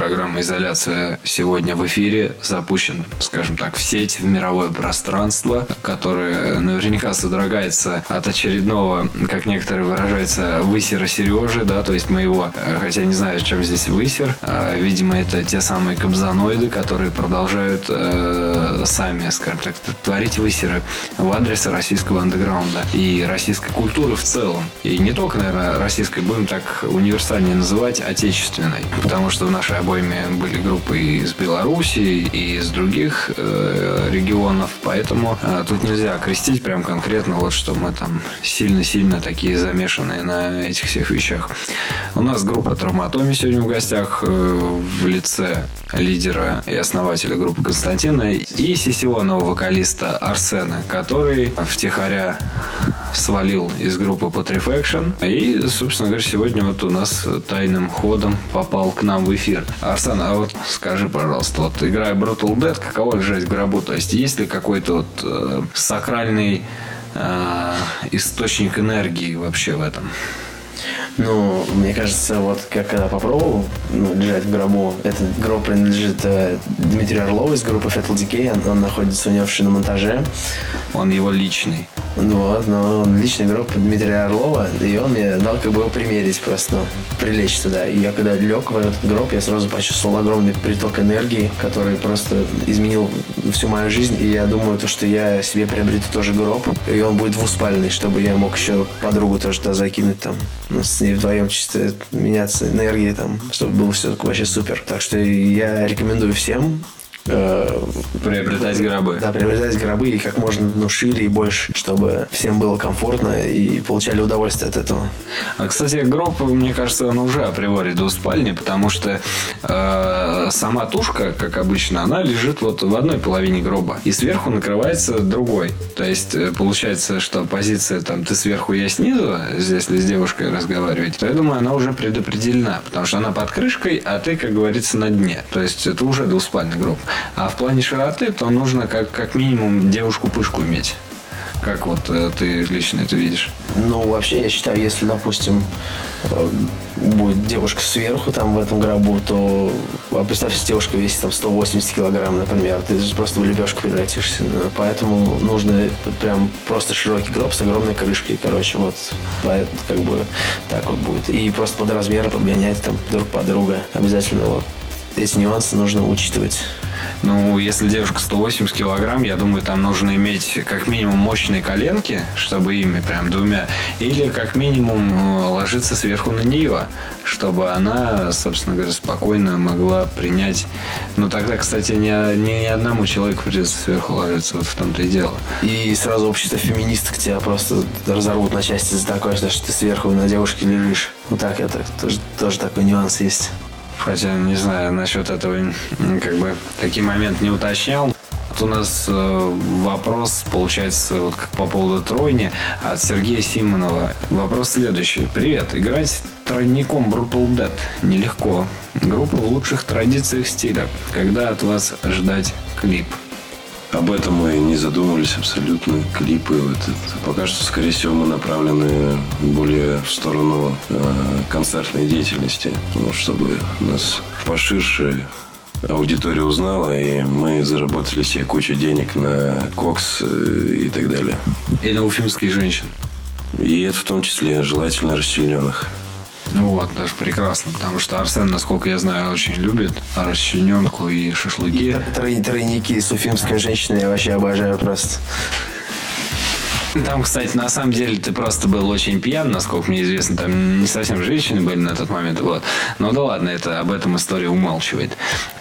программы «Изоляция» сегодня в эфире запущен, скажем так, в сеть, в мировое пространство, которое наверняка содрогается от очередного, как некоторые выражаются, высера Сережи, да, то есть моего, хотя не знаю, чем здесь высер, а, видимо, это те самые кобзаноиды, которые продолжают э, сами, скажем так, творить высеры в адрес российского андеграунда и российской культуры в целом. И не только, наверное, российской, будем так универсальнее называть, отечественной, потому что в нашей обоими были группы из Беларуси и из других э, регионов, поэтому э, тут нельзя крестить прям конкретно, вот что мы там сильно-сильно такие замешанные на этих всех вещах. У нас группа Травматоми сегодня в гостях э, в лице лидера и основателя группы Константина и сессионного вокалиста Арсена, который втихаря свалил из группы Putrefaction. И, собственно говоря, сегодня вот у нас тайным ходом попал к нам в эфир. Арсен, а вот скажи, пожалуйста, вот играя Brutal Dead, каково лежать в гробу? То есть есть ли какой-то вот э, сакральный э, источник энергии вообще в этом? Ну, мне кажется, вот как когда попробовал ну, лежать в гробу, этот гроб принадлежит э, Дмитрию Орлову из группы Fatal Decay, он, он находится у него в шиномонтаже. Он его личный. Вот, но он личный гроб Дмитрия Орлова, и он мне дал как бы его примерить просто, ну, прилечь туда. И я когда лег в этот гроб, я сразу почувствовал огромный приток энергии, который просто изменил всю мою жизнь. И я думаю, то, что я себе приобрету тоже гроб, и он будет двуспальный, чтобы я мог еще подругу тоже туда закинуть там. Ну, с ней вдвоем чисто меняться энергией там, чтобы было все вообще супер. Так что я рекомендую всем Э, приобретать гробы. Да, приобретать гробы и как можно ну, шире и больше, чтобы всем было комфортно и получали удовольствие от этого. А, кстати, гроб, мне кажется, он уже априори двуспальный, потому что э, сама тушка, как обычно, она лежит вот в одной половине гроба, и сверху накрывается другой. То есть, э, получается, что позиция там ты сверху, я снизу, если с девушкой разговаривать, то я думаю, она уже предопределена, потому что она под крышкой, а ты, как говорится, на дне. То есть, это уже двуспальный гроб. А в плане широты, то нужно как, как минимум девушку-пышку иметь. Как вот э, ты лично это видишь? Ну, вообще, я считаю, если, допустим, э, будет девушка сверху там в этом гробу, то а представь, если девушка весит там 180 килограмм, например, ты же просто в лепешку превратишься. Поэтому нужно прям просто широкий гроб с огромной крышкой, короче, вот как бы так вот будет. И просто под размеры подгонять там друг под друга. Обязательно вот эти нюансы нужно учитывать. Ну, если девушка 180 килограмм, я думаю, там нужно иметь как минимум мощные коленки, чтобы ими прям двумя, или как минимум э, ложиться сверху на нее, чтобы она, собственно говоря, спокойно могла принять. Ну, тогда, кстати, ни, ни одному человеку придется сверху ложиться, вот в том-то и дело. И сразу общество феминисток тебя просто разорвут на части за такое, что ты сверху на девушке лежишь. Вот так это тоже, тоже такой нюанс есть. Хотя, не знаю, насчет этого как бы такие момент не уточнял. Вот у нас э, вопрос, получается, вот как по поводу тройни от Сергея Симонова. Вопрос следующий. Привет. Играть тройником Brutal Dead нелегко. Группа в лучших традициях стиля. Когда от вас ждать клип? Об этом мы не задумывались абсолютно. Клипы, вот это, пока что, скорее всего, мы направлены более в сторону э, концертной деятельности, ну, чтобы нас поширше аудитория узнала, и мы заработали себе кучу денег на кокс э, и так далее. И на уфимских женщин. И это в том числе желательно расчлененных. Ну вот, даже прекрасно, потому что Арсен, насколько я знаю, очень любит расчлененку и шашлыки. Трой, тройники с уфимской женщиной я вообще обожаю просто. Там, кстати, на самом деле ты просто был очень пьян, насколько мне известно. Там не совсем женщины были на тот момент. Вот. Но да ладно, это об этом история умалчивает.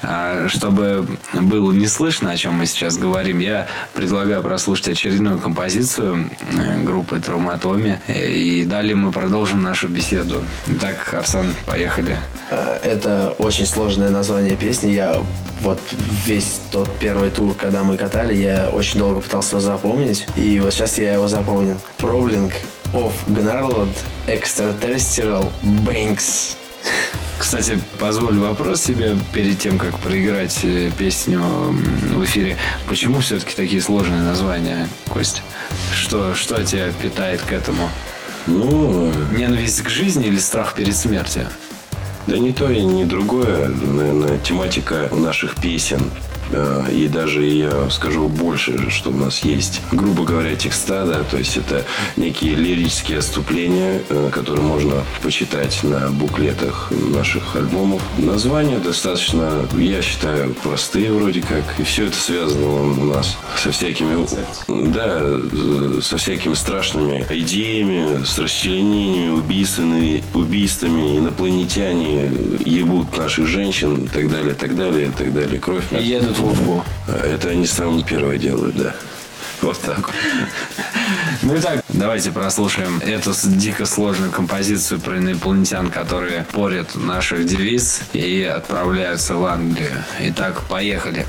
А, чтобы было не слышно, о чем мы сейчас говорим, я предлагаю прослушать очередную композицию э, группы Травматоми. И далее мы продолжим нашу беседу. Итак, Арсен, поехали. Э, это очень сложное название песни. Я вот весь тот первый тур, когда мы катали, я очень долго пытался его запомнить. И вот сейчас я его запомнил. Проблинг of Gnarled Extraterrestrial Banks. Кстати, позволь вопрос себе перед тем, как проиграть э, песню в эфире. Почему все-таки такие сложные названия, Костя? Что, что тебя питает к этому? Ну... Ненависть к жизни или страх перед смертью? Да не то и не другое. Наверное, тематика наших песен и даже я скажу больше, что у нас есть, грубо говоря, текста, да, то есть это некие лирические отступления, э, которые можно почитать на буклетах наших альбомов. Названия достаточно, я считаю, простые вроде как, и все это связано у нас со всякими, да, со всякими страшными идеями, с расчленениями, убийствами, убийствами, инопланетяне ебут наших женщин и так далее, так далее, так далее. Кровь. Едут службу. Это они самое первое делают, да. Вот так. Ну и так, давайте прослушаем эту дико сложную композицию про инопланетян, которые порят наших девиз и отправляются в Англию. Итак, поехали.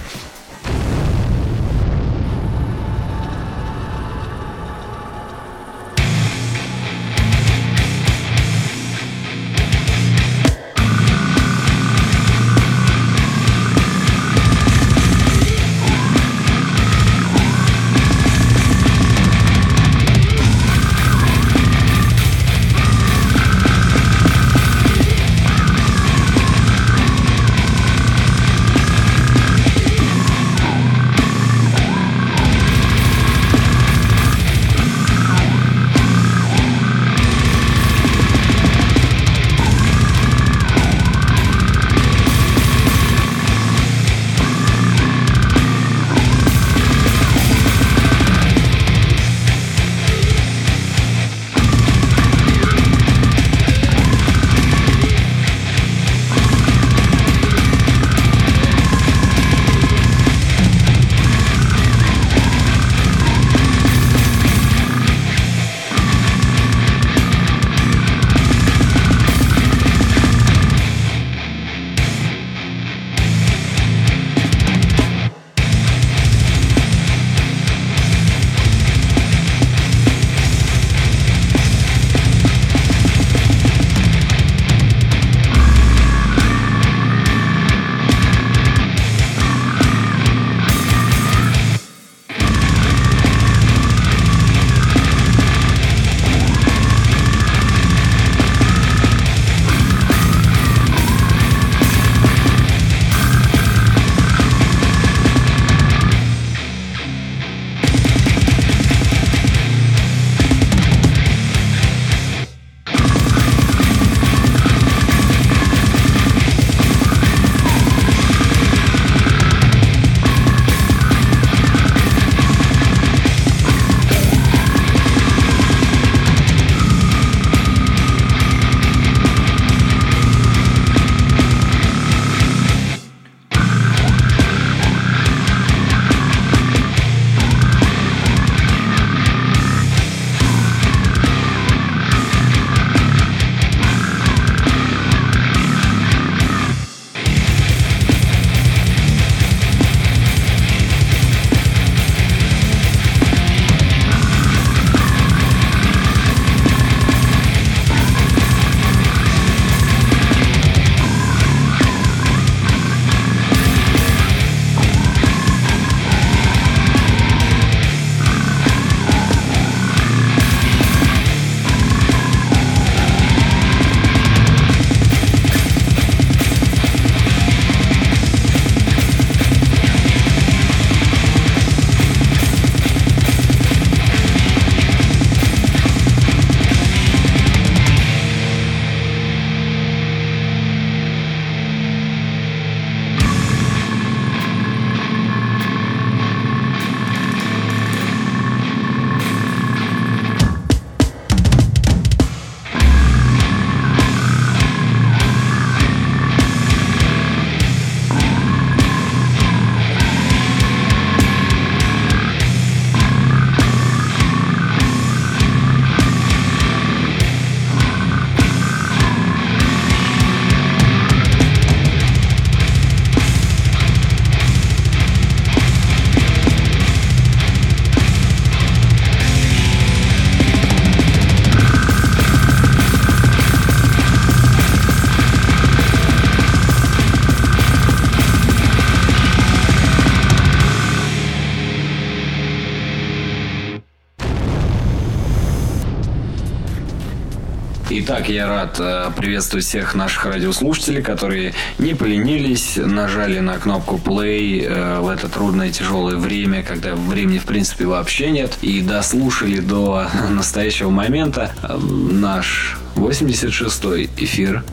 Итак, я рад э, приветствовать всех наших радиослушателей, которые не поленились, нажали на кнопку play э, в это трудное тяжелое время, когда времени в принципе вообще нет, и дослушали до *laughs* настоящего момента э, наш 86-й эфир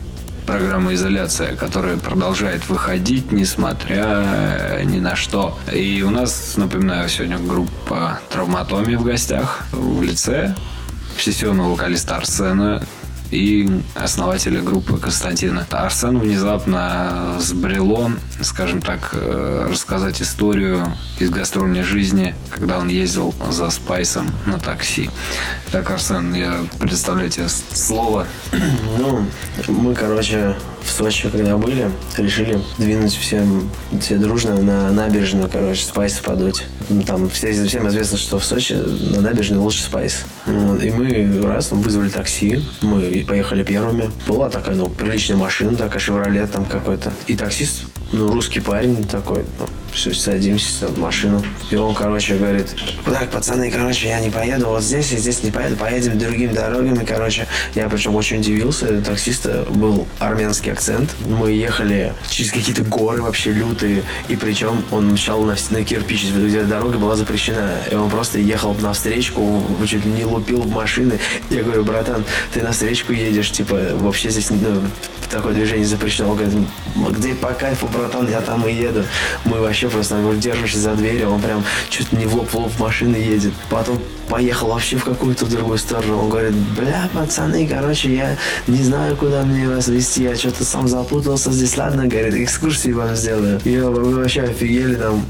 программа «Изоляция», которая продолжает выходить, несмотря ни на что. И у нас, напоминаю, сегодня группа «Травматомия» в гостях в лице сессионного вокалиста Арсена и основателя группы Константина. Арсен внезапно сбрело, скажем так, э, рассказать историю из гастрольной жизни, когда он ездил за Спайсом на такси. Так, Арсен, я предоставляю тебе слово. Ну, мы, короче, в Сочи, когда были, решили двинуть всем, все дружно на набережную, короче, спайс подуть. Ну, там все, всем известно, что в Сочи на набережной лучше спайс. И мы раз вызвали такси, мы поехали первыми. Была такая, ну, приличная машина, такая Шевролет там какой-то. И таксист, ну, русский парень такой, ну, все, садимся в машину. И он, короче, говорит, так, пацаны, короче, я не поеду вот здесь, и здесь не поеду, поедем другими дорогами, короче. Я причем очень удивился, таксиста был армянский акцент. Мы ехали через какие-то горы вообще лютые, и причем он мчал на, на кирпич, где дорога была запрещена. И он просто ехал на встречку, чуть не лупил в машины. Я говорю, братан, ты на встречку едешь, типа, вообще здесь ну, такое движение запрещено. Он говорит, где по кайфу, братан, я там и еду. Мы вообще просто говорю, за дверью, он прям чуть не в лоб в лоб машины едет. Потом поехал вообще в какую-то другую сторону. Он говорит, бля, пацаны, короче, я не знаю, куда мне вас вести, я что-то сам запутался здесь, ладно, говорит, экскурсии вам сделаю. И вы вообще офигели там.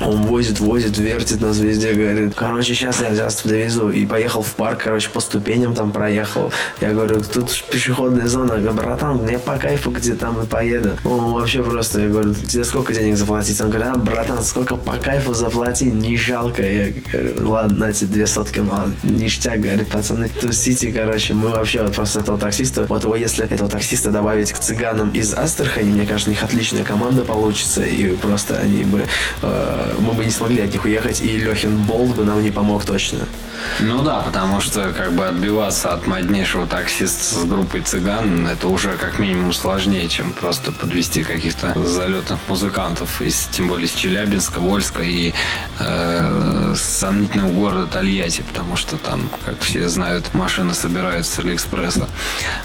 Он возит, возит, вертит нас везде, говорит, короче, сейчас я вас довезу. И поехал в парк, короче, по ступеням там проехал. Я говорю, тут пешеходная зона. Я говорю, братан, мне по кайфу, где там и поеду. Он вообще просто, я говорю, тебе сколько денег заплатить? Он говорит, а, братан, сколько по кайфу заплати, не жалко. Я говорю, ладно, эти две сотки, ладно, ништяк, говорит, пацаны, тусите, короче. Мы вообще вот просто этого таксиста, вот его, если этого таксиста добавить к цыганам из Астрахани, мне кажется, у них отличная команда получится, и просто они бы э, мы бы не смогли от них уехать, и Лехин Болт бы нам не помог точно. Ну да, потому что как бы отбиваться от моднейшего таксиста с группой цыган, это уже как минимум сложнее, чем просто подвести каких-то залетных музыкантов, из, тем более из Челябинска, Вольска и э, сомнительного города Тольятти, потому что там, как все знают, машины собираются с Алиэкспресса.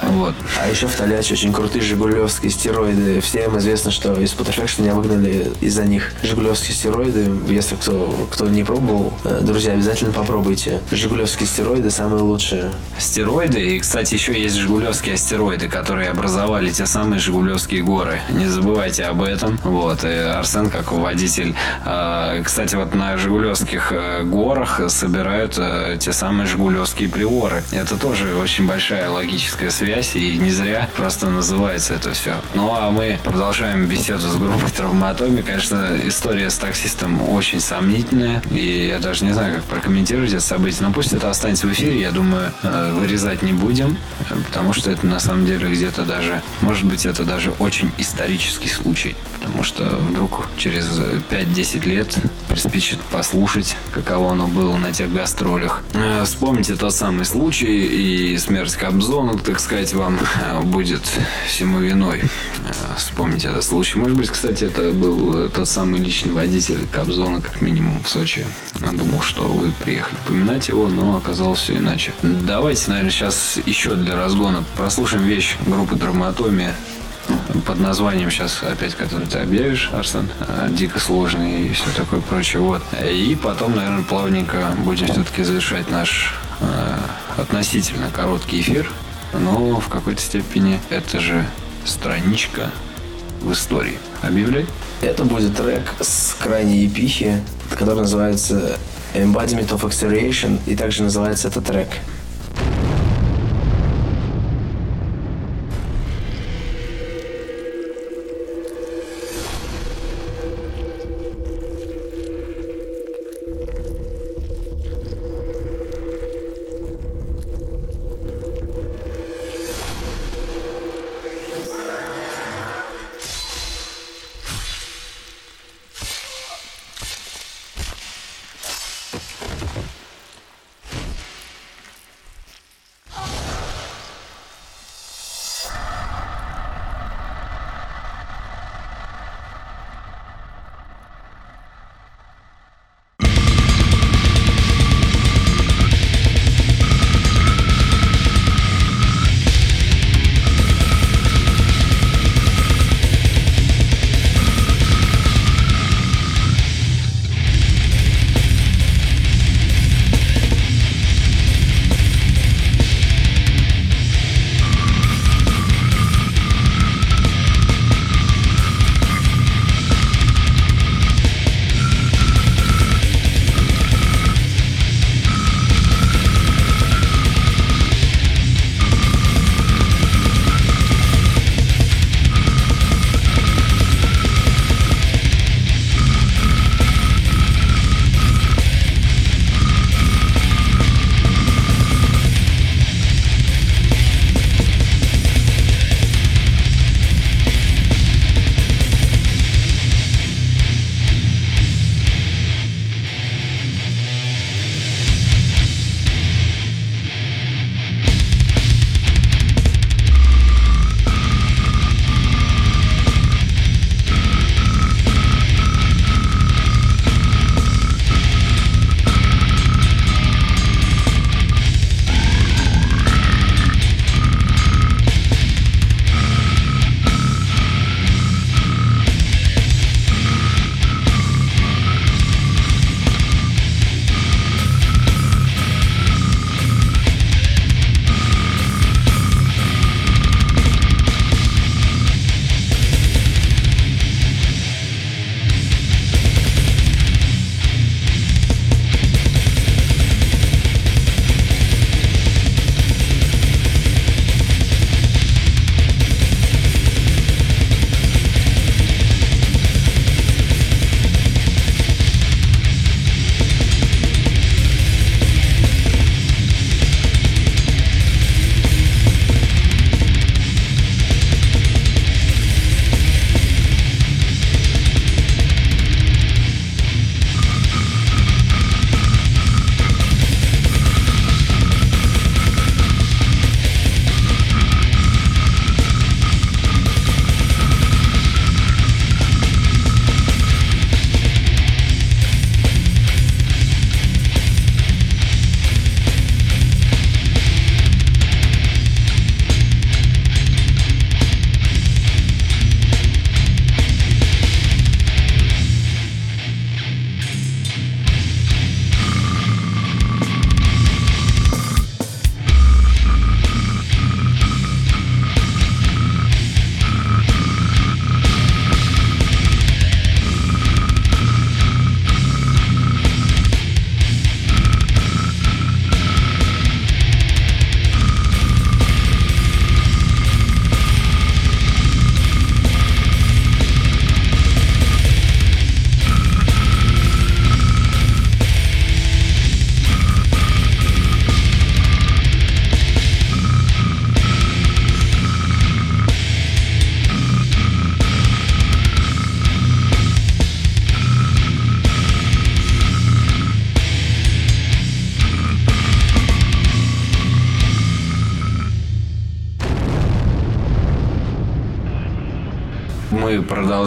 Вот. А еще в Тольятти очень крутые жигулевские стероиды. Всем известно, что из Putterfaction меня выгнали из-за них. Жигулевские стероиды, если кто, кто не пробовал, э, друзья, обязательно попробуйте. Жигулевские стероиды самые лучшие. Стероиды, и, кстати, еще есть жигулевские астероиды, которые образовали те самые жигулевские горы. Не забывайте об этом. Вот, и Арсен, как водитель, э, кстати, вот на жигулевских э, горах собирают те самые жигулевские приоры. Это тоже очень большая логическая связь, и не зря просто называется это все. Ну, а мы продолжаем беседу с группой травматоми. Конечно, история с таксистом очень сомнительная, и я даже не знаю, как прокомментировать это событие но пусть это останется в эфире, я думаю, э, вырезать не будем, потому что это на самом деле где-то даже, может быть, это даже очень исторический случай, потому что вдруг через 5-10 лет приспичит послушать, каково оно было на тех гастролях. Э, вспомните тот самый случай, и смерть Кобзона, так сказать, вам э, будет всему виной. Вспомните этот случай. Может быть, кстати, это был тот самый личный водитель Кобзона, как минимум, в Сочи. Я думал, что вы приехали поминать его, но оказалось все иначе. Давайте, наверное, сейчас еще для разгона прослушаем вещь группы Драматомия под названием сейчас опять, который ты объявишь, Арсен, дико сложный и все такое прочее. Вот. И потом, наверное, плавненько будем все-таки завершать наш э, относительно короткий эфир. Но в какой-то степени это же страничка в истории. Объявляй. Это будет трек с крайней эпихи, который называется Embodiment of Acceleration, и также называется этот трек.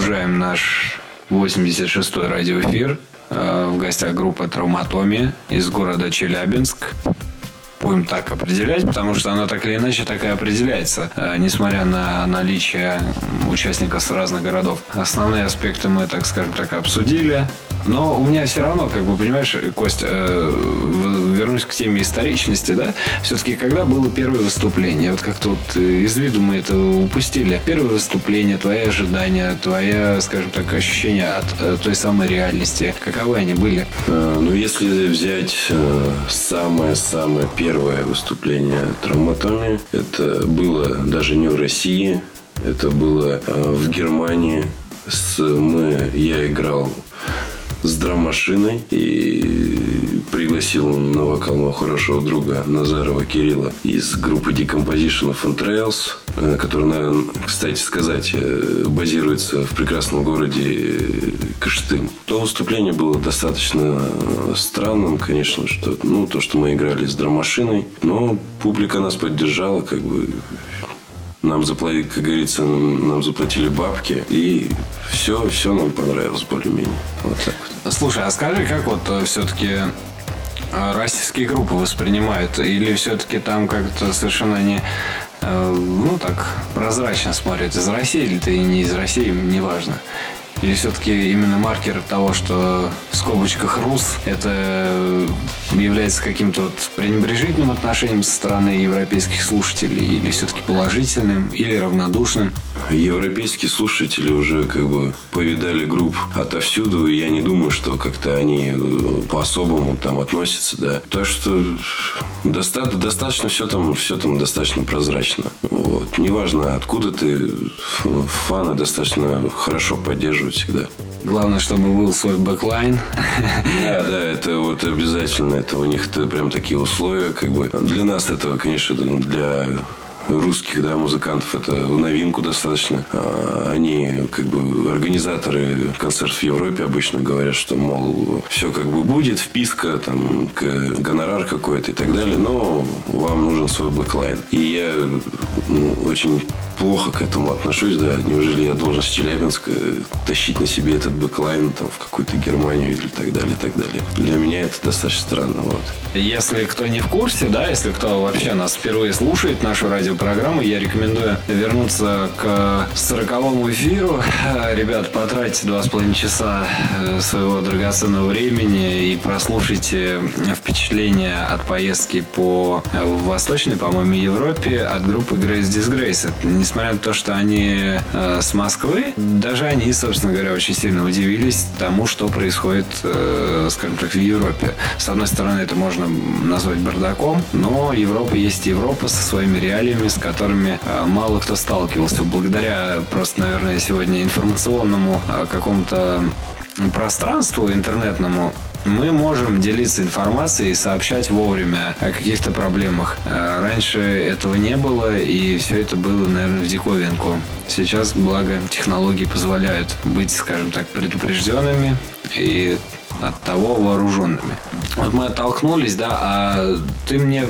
Продолжаем наш 86-й радиоэфир. Э, в гостях группа «Травматомия» из города Челябинск будем так определять, потому что она так или иначе так и определяется, э, несмотря на наличие участников с разных городов. Основные аспекты мы, так скажем так, обсудили. Но у меня все равно, как бы, понимаешь, Кость, э, вернусь к теме историчности, да, все-таки когда было первое выступление? Вот как-то вот из виду мы это упустили. Первое выступление, твои ожидания, твоя, скажем так, ощущение от э, той самой реальности, каковы они были? Ну, если взять самое-самое первое выступление травматомии. Это было даже не в России, это было э, в Германии. С, мы, я играл с драм-машиной и пригласил на вокал моего хорошего друга Назарова Кирилла из группы Decomposition of Trails, э, которая, кстати сказать, э, базируется в прекрасном городе Кыштым. То выступление было достаточно странным, конечно, что ну, то, что мы играли с драм-машиной, но публика нас поддержала, как бы нам заплатили, как говорится, нам заплатили бабки, и все, все нам понравилось более-менее. Вот так вот. Слушай, а скажи, как вот э, все-таки э, российские группы воспринимают? Или все-таки там как-то совершенно не э, ну так, прозрачно смотрят, из России или ты не из России, неважно. Или все-таки именно маркер того, что в скобочках РУС это является каким-то вот пренебрежительным отношением со стороны европейских слушателей, или все-таки положительным, или равнодушным? Европейские слушатели уже как бы повидали групп отовсюду, и я не думаю, что как-то они э, по-особому там относятся, да. Так что достаточно, достаточно все там, все там достаточно прозрачно. Вот. Неважно, откуда ты, фаны достаточно хорошо поддерживают поддерживать всегда. Главное, чтобы был свой backline. Да, да, это вот обязательно. Это у них прям такие условия. Как бы. Для нас это, конечно, для русских да, музыкантов это в новинку достаточно. А они, как бы, организаторы концертов в Европе обычно говорят, что, мол, все как бы будет, вписка, там, гонорар какой-то и так далее, но вам нужен свой backline. И я ну, очень плохо к этому отношусь, да. Неужели я должен с Челябинска тащить на себе этот backline там, в какую-то Германию или так далее, так далее. Для меня это достаточно странно, вот. Если кто не в курсе, да, если кто вообще нас впервые слушает, нашу радиопрограмму, я рекомендую вернуться к сороковому эфиру. *laughs* Ребят, потратьте два с половиной часа э, своего драгоценного времени и прослушайте впечатления от поездки по э, Восточной, по-моему, Европе от группы Grace Disgrace. Не несмотря на то, что они э, с Москвы, даже они, собственно говоря, очень сильно удивились тому, что происходит, э, скажем так, в Европе. С одной стороны, это можно назвать бардаком, но Европа есть Европа со своими реалиями, с которыми э, мало кто сталкивался. Благодаря просто, наверное, сегодня информационному э, какому-то пространству интернетному мы можем делиться информацией и сообщать вовремя о каких-то проблемах. А раньше этого не было, и все это было, наверное, в диковинку. Сейчас, благо, технологии позволяют быть, скажем так, предупрежденными и от того вооруженными. Вот мы оттолкнулись, да, а ты мне,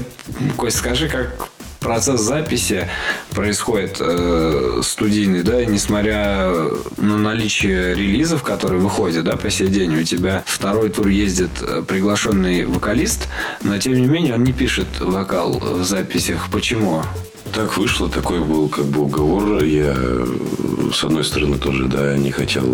Кость, скажи, как процесс записи происходит э, студийный, да, несмотря на наличие релизов, которые выходят, да, по сей день, у тебя второй тур ездит э, приглашенный вокалист, но тем не менее он не пишет вокал в записях. Почему? Так вышло, такой был как бы уговор. Я, с одной стороны, тоже, да, не хотел,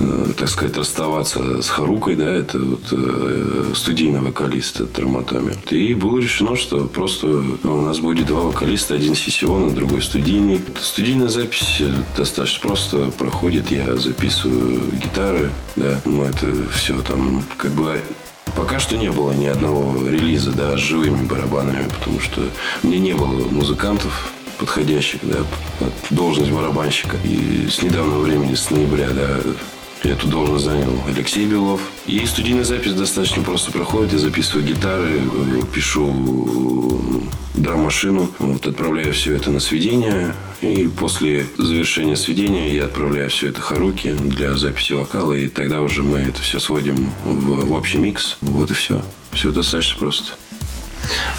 э, так сказать, расставаться с Харукой, да, это вот э, студийный вокалист от Травматоми. И было решено, что просто ну, у нас будет два вокалиста, один сессионный, другой студийный. Студийная запись достаточно просто проходит. Я записываю гитары, да, ну, это все там как бы Пока что не было ни одного релиза, да, с живыми барабанами, потому что мне не было музыкантов, подходящих, да, должность барабанщика. И с недавнего времени, с ноября, да, Эту должность занял Алексей Белов. И студийная запись достаточно просто проходит. Я записываю гитары, пишу драм-машину, вот, отправляю все это на сведение. И после завершения сведения я отправляю все это Харуки для записи вокала. И тогда уже мы это все сводим в, в общий микс. Вот и все. Все достаточно просто.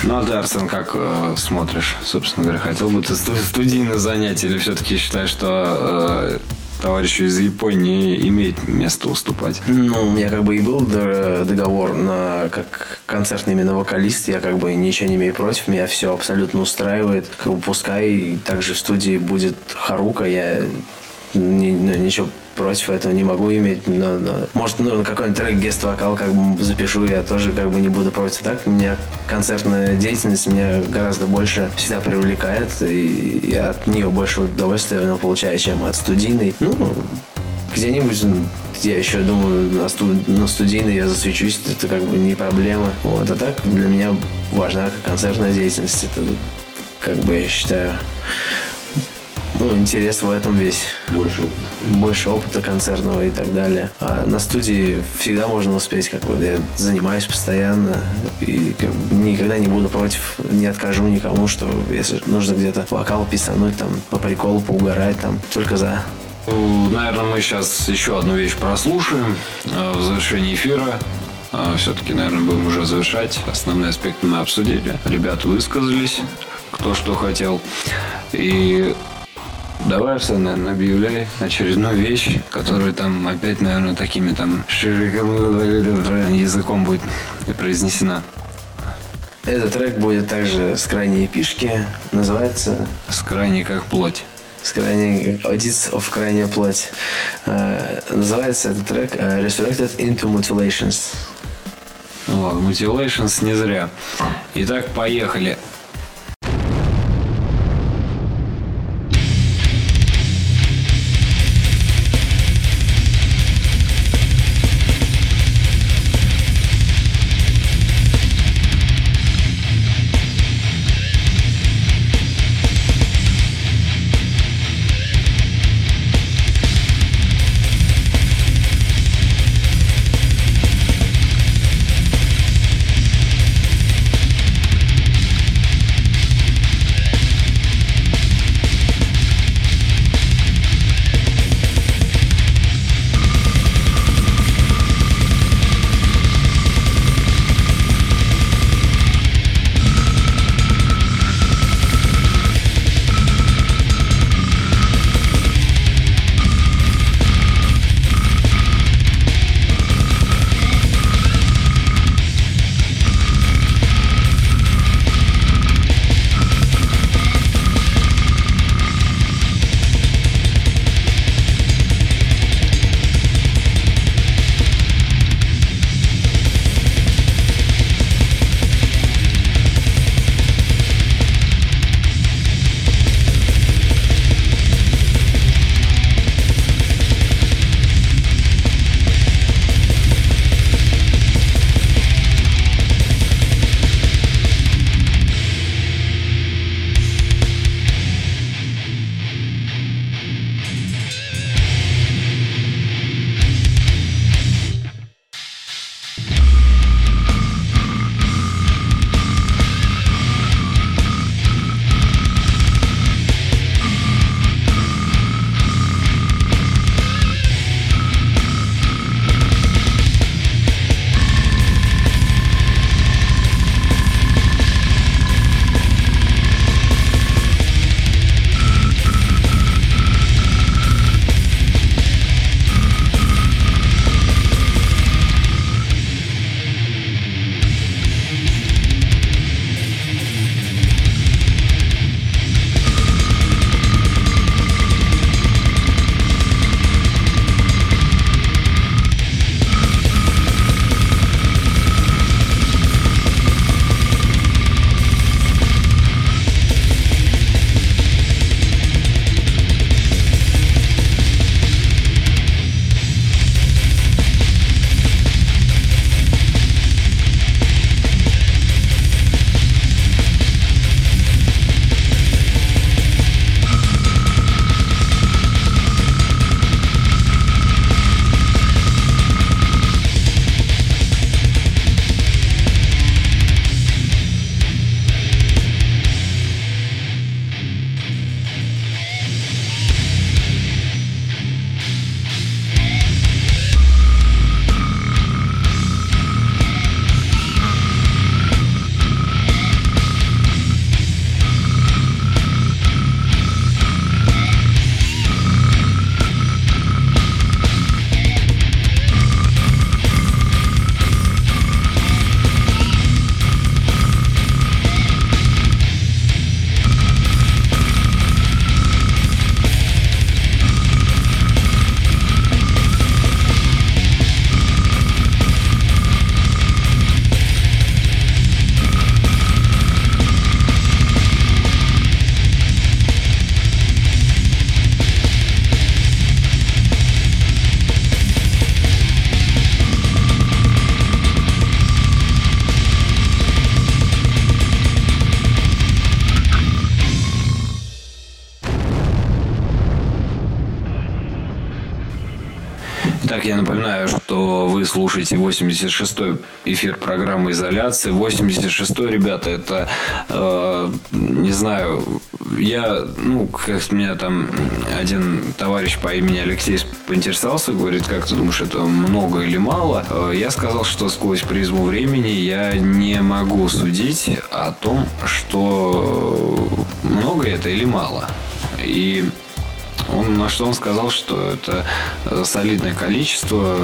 Ну, а ты, Арсен, как э, смотришь, собственно говоря? Хотел бы ты студийное занятие или все-таки считаешь, что э, товарищу из Японии имеет место уступать. Ну, у меня как бы и был договор на как концертный именно вокалист. Я как бы ничего не имею против. Меня все абсолютно устраивает. Как бы пускай также в студии будет Харука. Я ну, ничего против этого не могу иметь. Но, но, может, ну, какой-нибудь трек гест-вокал как бы запишу, я тоже как бы не буду против. Так, у меня концертная деятельность меня гораздо больше всегда привлекает, и я от нее больше удовольствия ну, получаю, чем от студийной. Ну, где-нибудь я еще думаю, на, студ... на студийной я засвечусь, это как бы не проблема. Вот, а так для меня важна концертная деятельность. Это как бы я считаю ну, интерес в этом весь. Больше Больше опыта концертного и так далее. А на студии всегда можно успеть, как бы я занимаюсь постоянно и как бы, никогда не буду против, не откажу никому, что если нужно где-то вокал писануть, там, по приколу, поугарать, там, только за. Ну, наверное, мы сейчас еще одну вещь прослушаем э, в завершении эфира. Э, Все-таки, наверное, будем уже завершать. Основные аспекты мы обсудили. Ребята высказались, кто что хотел. И Давай, наверное, объявляй очередную вещь, которая там опять, наверное, такими там языком будет произнесена. Этот трек будет также с крайней пишки. Называется С крайней как плоть. с крайней Audits of крайняя плоть. Э, называется этот трек э, Resurrected into Mutilations. Ну ладно, Mutilations не зря. Итак, поехали. Я напоминаю, что вы слушаете 86-й эфир программы «Изоляция». 86-й, ребята, это, э, не знаю, я, ну, как меня там один товарищ по имени Алексей поинтересовался, говорит, как ты думаешь, это много или мало? Э, я сказал, что сквозь призму времени я не могу судить о том, что много это или мало. И он, на что он сказал, что это э, солидное количество,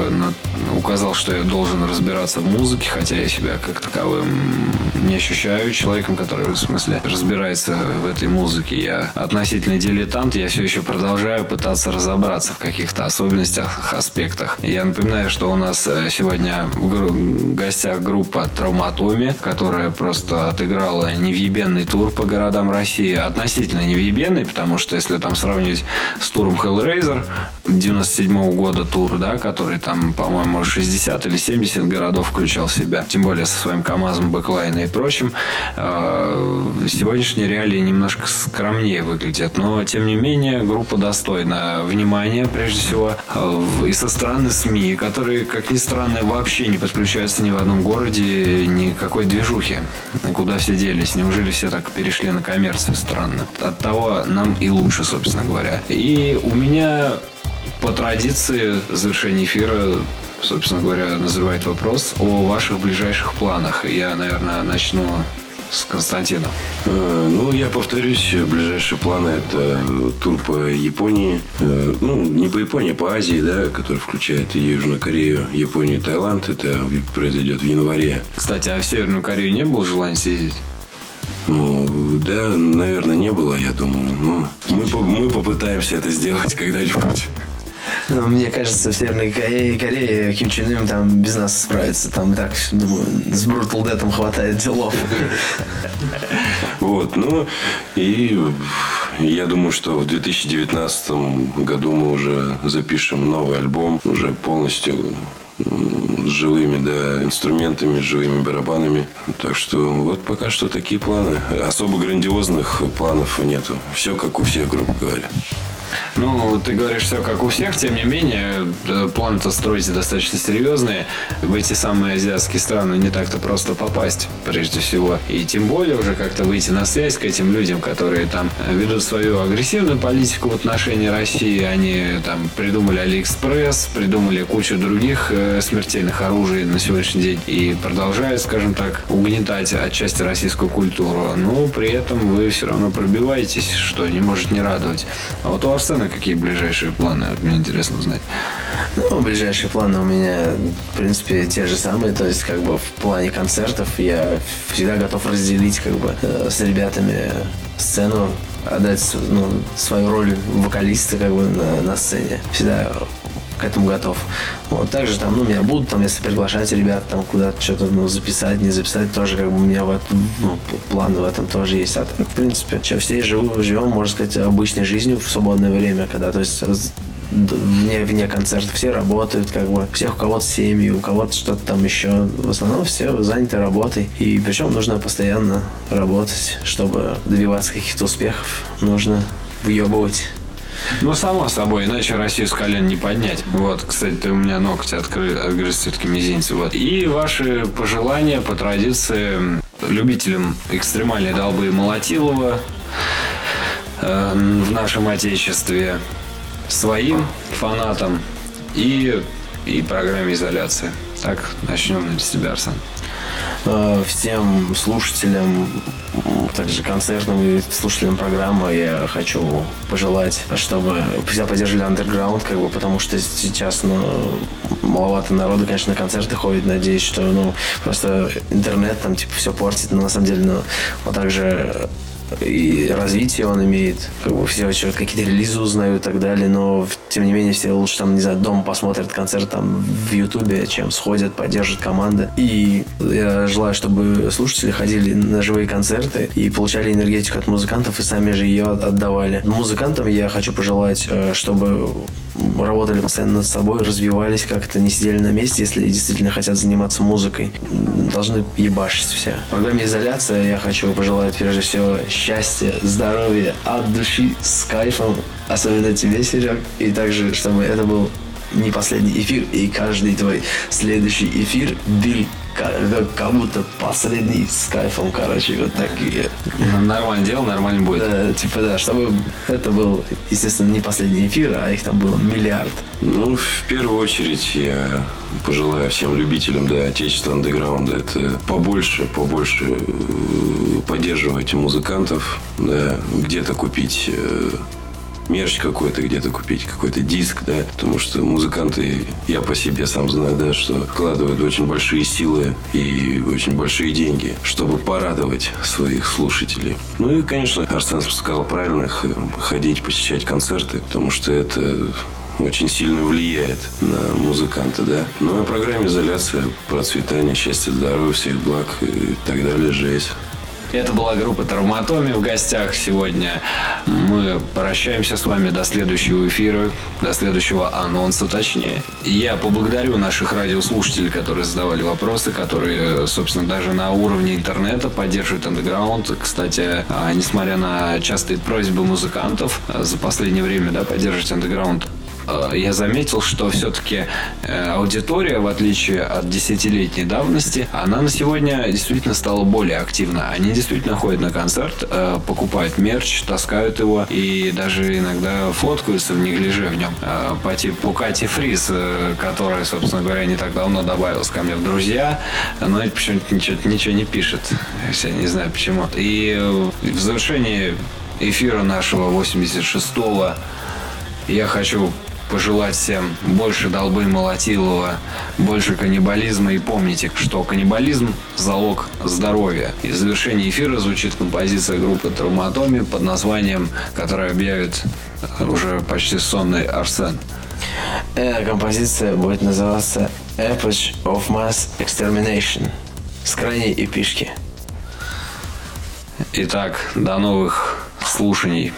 указал, что я должен разбираться в музыке, хотя я себя как таковым не ощущаю человеком, который в смысле разбирается в этой музыке. Я относительно дилетант, я все еще продолжаю пытаться разобраться в каких-то особенностях, аспектах. Я напоминаю, что у нас э, сегодня в гостях группа Травматоми, которая просто отыграла невъебенный тур по городам России. Относительно невъебенный, потому что если там сравнивать с туром Hellraiser 97 года тур, да, который там, по-моему, 60 или 70 городов включал в себя, тем более со своим КАМАЗом, бэклайна и прочим. А, сегодняшние реалии немножко скромнее выглядят, но, тем не менее, группа достойна внимания, прежде всего, и со стороны СМИ, которые, как ни странно, вообще не подключаются ни в одном городе, никакой движухи. Куда все делись? Неужели все так перешли на коммерцию? Странно. От того нам и лучше, собственно говоря. У меня по традиции завершения эфира собственно говоря, назревает вопрос о ваших ближайших планах. Я, наверное, начну с Константина. Э, ну, я повторюсь, ближайшие планы это тур по Японии. Э, ну, не по Японии, а по Азии, да, который включает и Южную Корею, Японию, Таиланд. Это произойдет в январе. Кстати, а в Северную Корею не было желания съездить? Ну, да, наверное, не было, я думаю. Но мы, мы попытаемся это сделать *laughs* когда-нибудь. Ну, мне кажется, в Северной Корее, Корее Ким Чен Ын там без нас справится. Там так, думаю, с Brutal Death хватает делов. Вот, ну, и я думаю, что в 2019 году мы уже запишем новый альбом, уже полностью живыми да, инструментами, живыми барабанами. Так что вот пока что такие планы. Особо грандиозных планов нету. Все как у всех, грубо говоря. Ну, ты говоришь все как у всех, тем не менее, э, планы-то строите достаточно серьезные. В эти самые азиатские страны не так-то просто попасть, прежде всего. И тем более уже как-то выйти на связь к этим людям, которые там ведут свою агрессивную политику в отношении России. Они там придумали Алиэкспресс, придумали кучу других э, смертельных оружий на сегодняшний день и продолжают, скажем так, угнетать отчасти российскую культуру. Но при этом вы все равно пробиваетесь, что не может не радовать. А вот у Арсена какие ближайшие планы? Мне интересно узнать. Ну, ближайшие планы у меня, в принципе, те же самые. То есть, как бы в плане концертов я всегда готов разделить, как бы, э, с ребятами сцену, отдать ну, свою роль вокалиста, как бы, на, на сцене. Всегда к этому готов. Вот, также там, ну, меня будут, там, если приглашать ребят, там, куда-то что-то, ну, записать, не записать, тоже, как бы, у меня вот, ну, план в этом тоже есть. А так, в принципе, что все живу, живем, можно сказать, обычной жизнью в свободное время, когда, то есть, вне, вне концертов все работают, как бы, всех у кого-то семьи, у кого-то что-то там еще. В основном все заняты работой. И причем нужно постоянно работать, чтобы добиваться каких-то успехов. Нужно въебывать ну, само собой, иначе Россию с колен не поднять. Вот, кстати, у меня ногти откры... отгрыз все-таки мизинцы. Вот. И ваши пожелания по традиции любителям экстремальной долбы Молотилова э, в нашем Отечестве, своим фанатам и, и программе изоляции. Так, начнем с тебя, Арсен. Э, всем слушателям, также концертным и слушателям программы я хочу пожелать, чтобы всегда поддержали андерграунд, как бы, потому что сейчас, ну, маловато народу, конечно, на концерты ходит. Надеюсь, что, ну, просто интернет там, типа, все портит, но на самом деле, ну, вот также и развитие он имеет. Как бы все какие-то релизы узнают и так далее, но тем не менее все лучше там, не знаю, дома посмотрят концерт там в Ютубе, чем сходят, поддержат команды. И я желаю, чтобы слушатели ходили на живые концерты и получали энергетику от музыкантов и сами же ее отдавали. Музыкантам я хочу пожелать, э, чтобы работали постоянно над собой, развивались как-то, не сидели на месте, если действительно хотят заниматься музыкой. Должны ебашить все. В программе «Изоляция» я хочу пожелать, прежде всего, счастья, здоровья, от души, с кайфом, особенно тебе, Серег, и также, чтобы это был не последний эфир, и каждый твой следующий эфир. Был будто последний с кайфом, короче, вот такие. Нормально дело, нормально будет. Да, типа, да, чтобы это был, естественно, не последний эфир, а их там было миллиард. Ну, в первую очередь я пожелаю всем любителям да, отечества андеграунда это побольше, побольше э, поддерживать музыкантов, да, где-то купить э, мерч какой-то где-то купить, какой-то диск, да, потому что музыканты, я по себе сам знаю, да, что вкладывают очень большие силы и очень большие деньги, чтобы порадовать своих слушателей. Ну и, конечно, Арсен сказал правильно, ходить, посещать концерты, потому что это очень сильно влияет на музыканта, да. Ну, а программе изоляция, процветание, счастья, здоровья, всех благ и так далее, жесть. Это была группа Травматоми в гостях сегодня. Мы прощаемся с вами до следующего эфира, до следующего анонса точнее. Я поблагодарю наших радиослушателей, которые задавали вопросы, которые, собственно, даже на уровне интернета поддерживают андеграунд. Кстати, а, несмотря на частые просьбы музыкантов а, за последнее время да, поддерживать андеграунд, я заметил, что все-таки э, аудитория, в отличие от десятилетней давности, она на сегодня действительно стала более активна. Они действительно ходят на концерт, э, покупают мерч, таскают его и даже иногда фоткаются в неглиже в нем. По типу Кати Фриз, которая, собственно говоря, не так давно добавилась ко мне в друзья, но это почему-то ничего, ничего не пишет. Я не знаю почему. И в завершении эфира нашего 86-го я хочу пожелать всем больше долбы молотилова, больше каннибализма и помните, что каннибализм – залог здоровья. И в завершении эфира звучит композиция группы Травматоми под названием, которая объявит уже почти сонный Арсен. Эта композиция будет называться Epoch of Mass Extermination с крайней эпишки. Итак, до новых слушаний.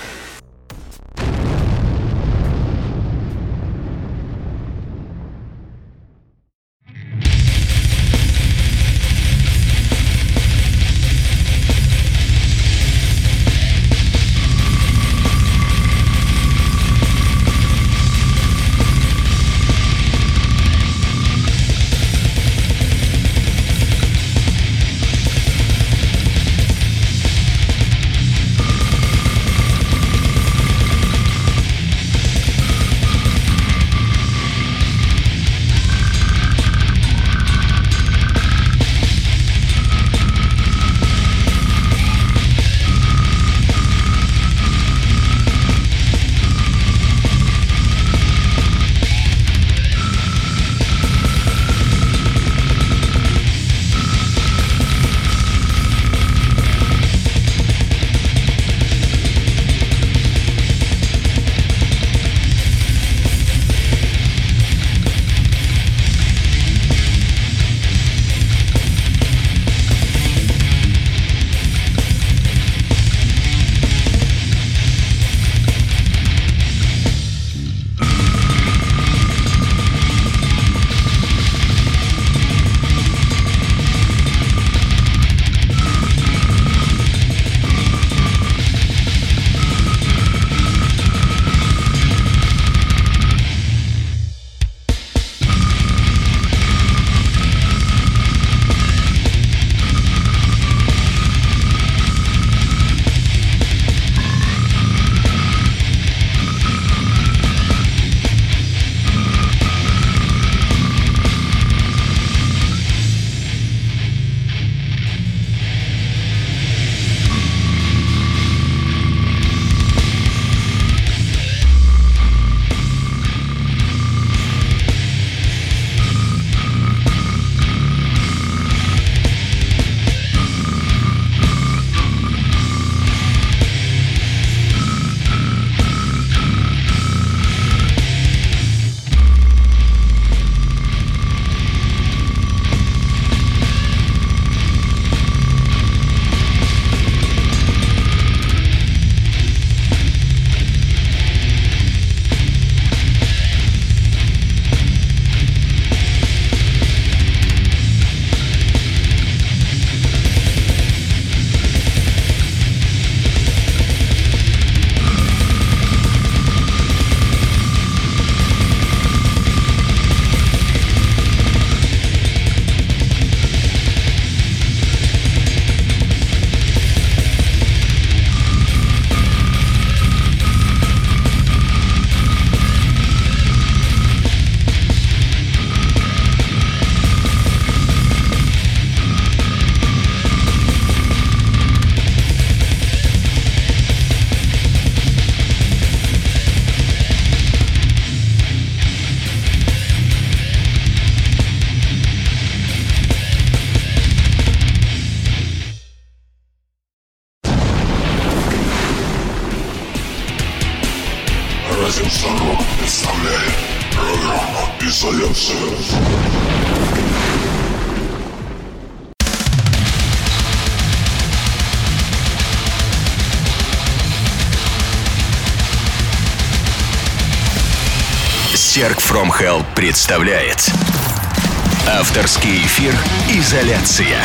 From Hell представляет Авторский эфир «Изоляция».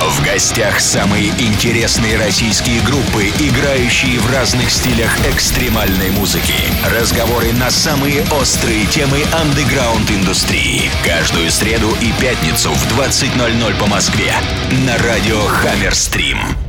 В гостях самые интересные российские группы, играющие в разных стилях экстремальной музыки. Разговоры на самые острые темы андеграунд-индустрии. Каждую среду и пятницу в 20.00 по Москве. На радио «Хаммерстрим».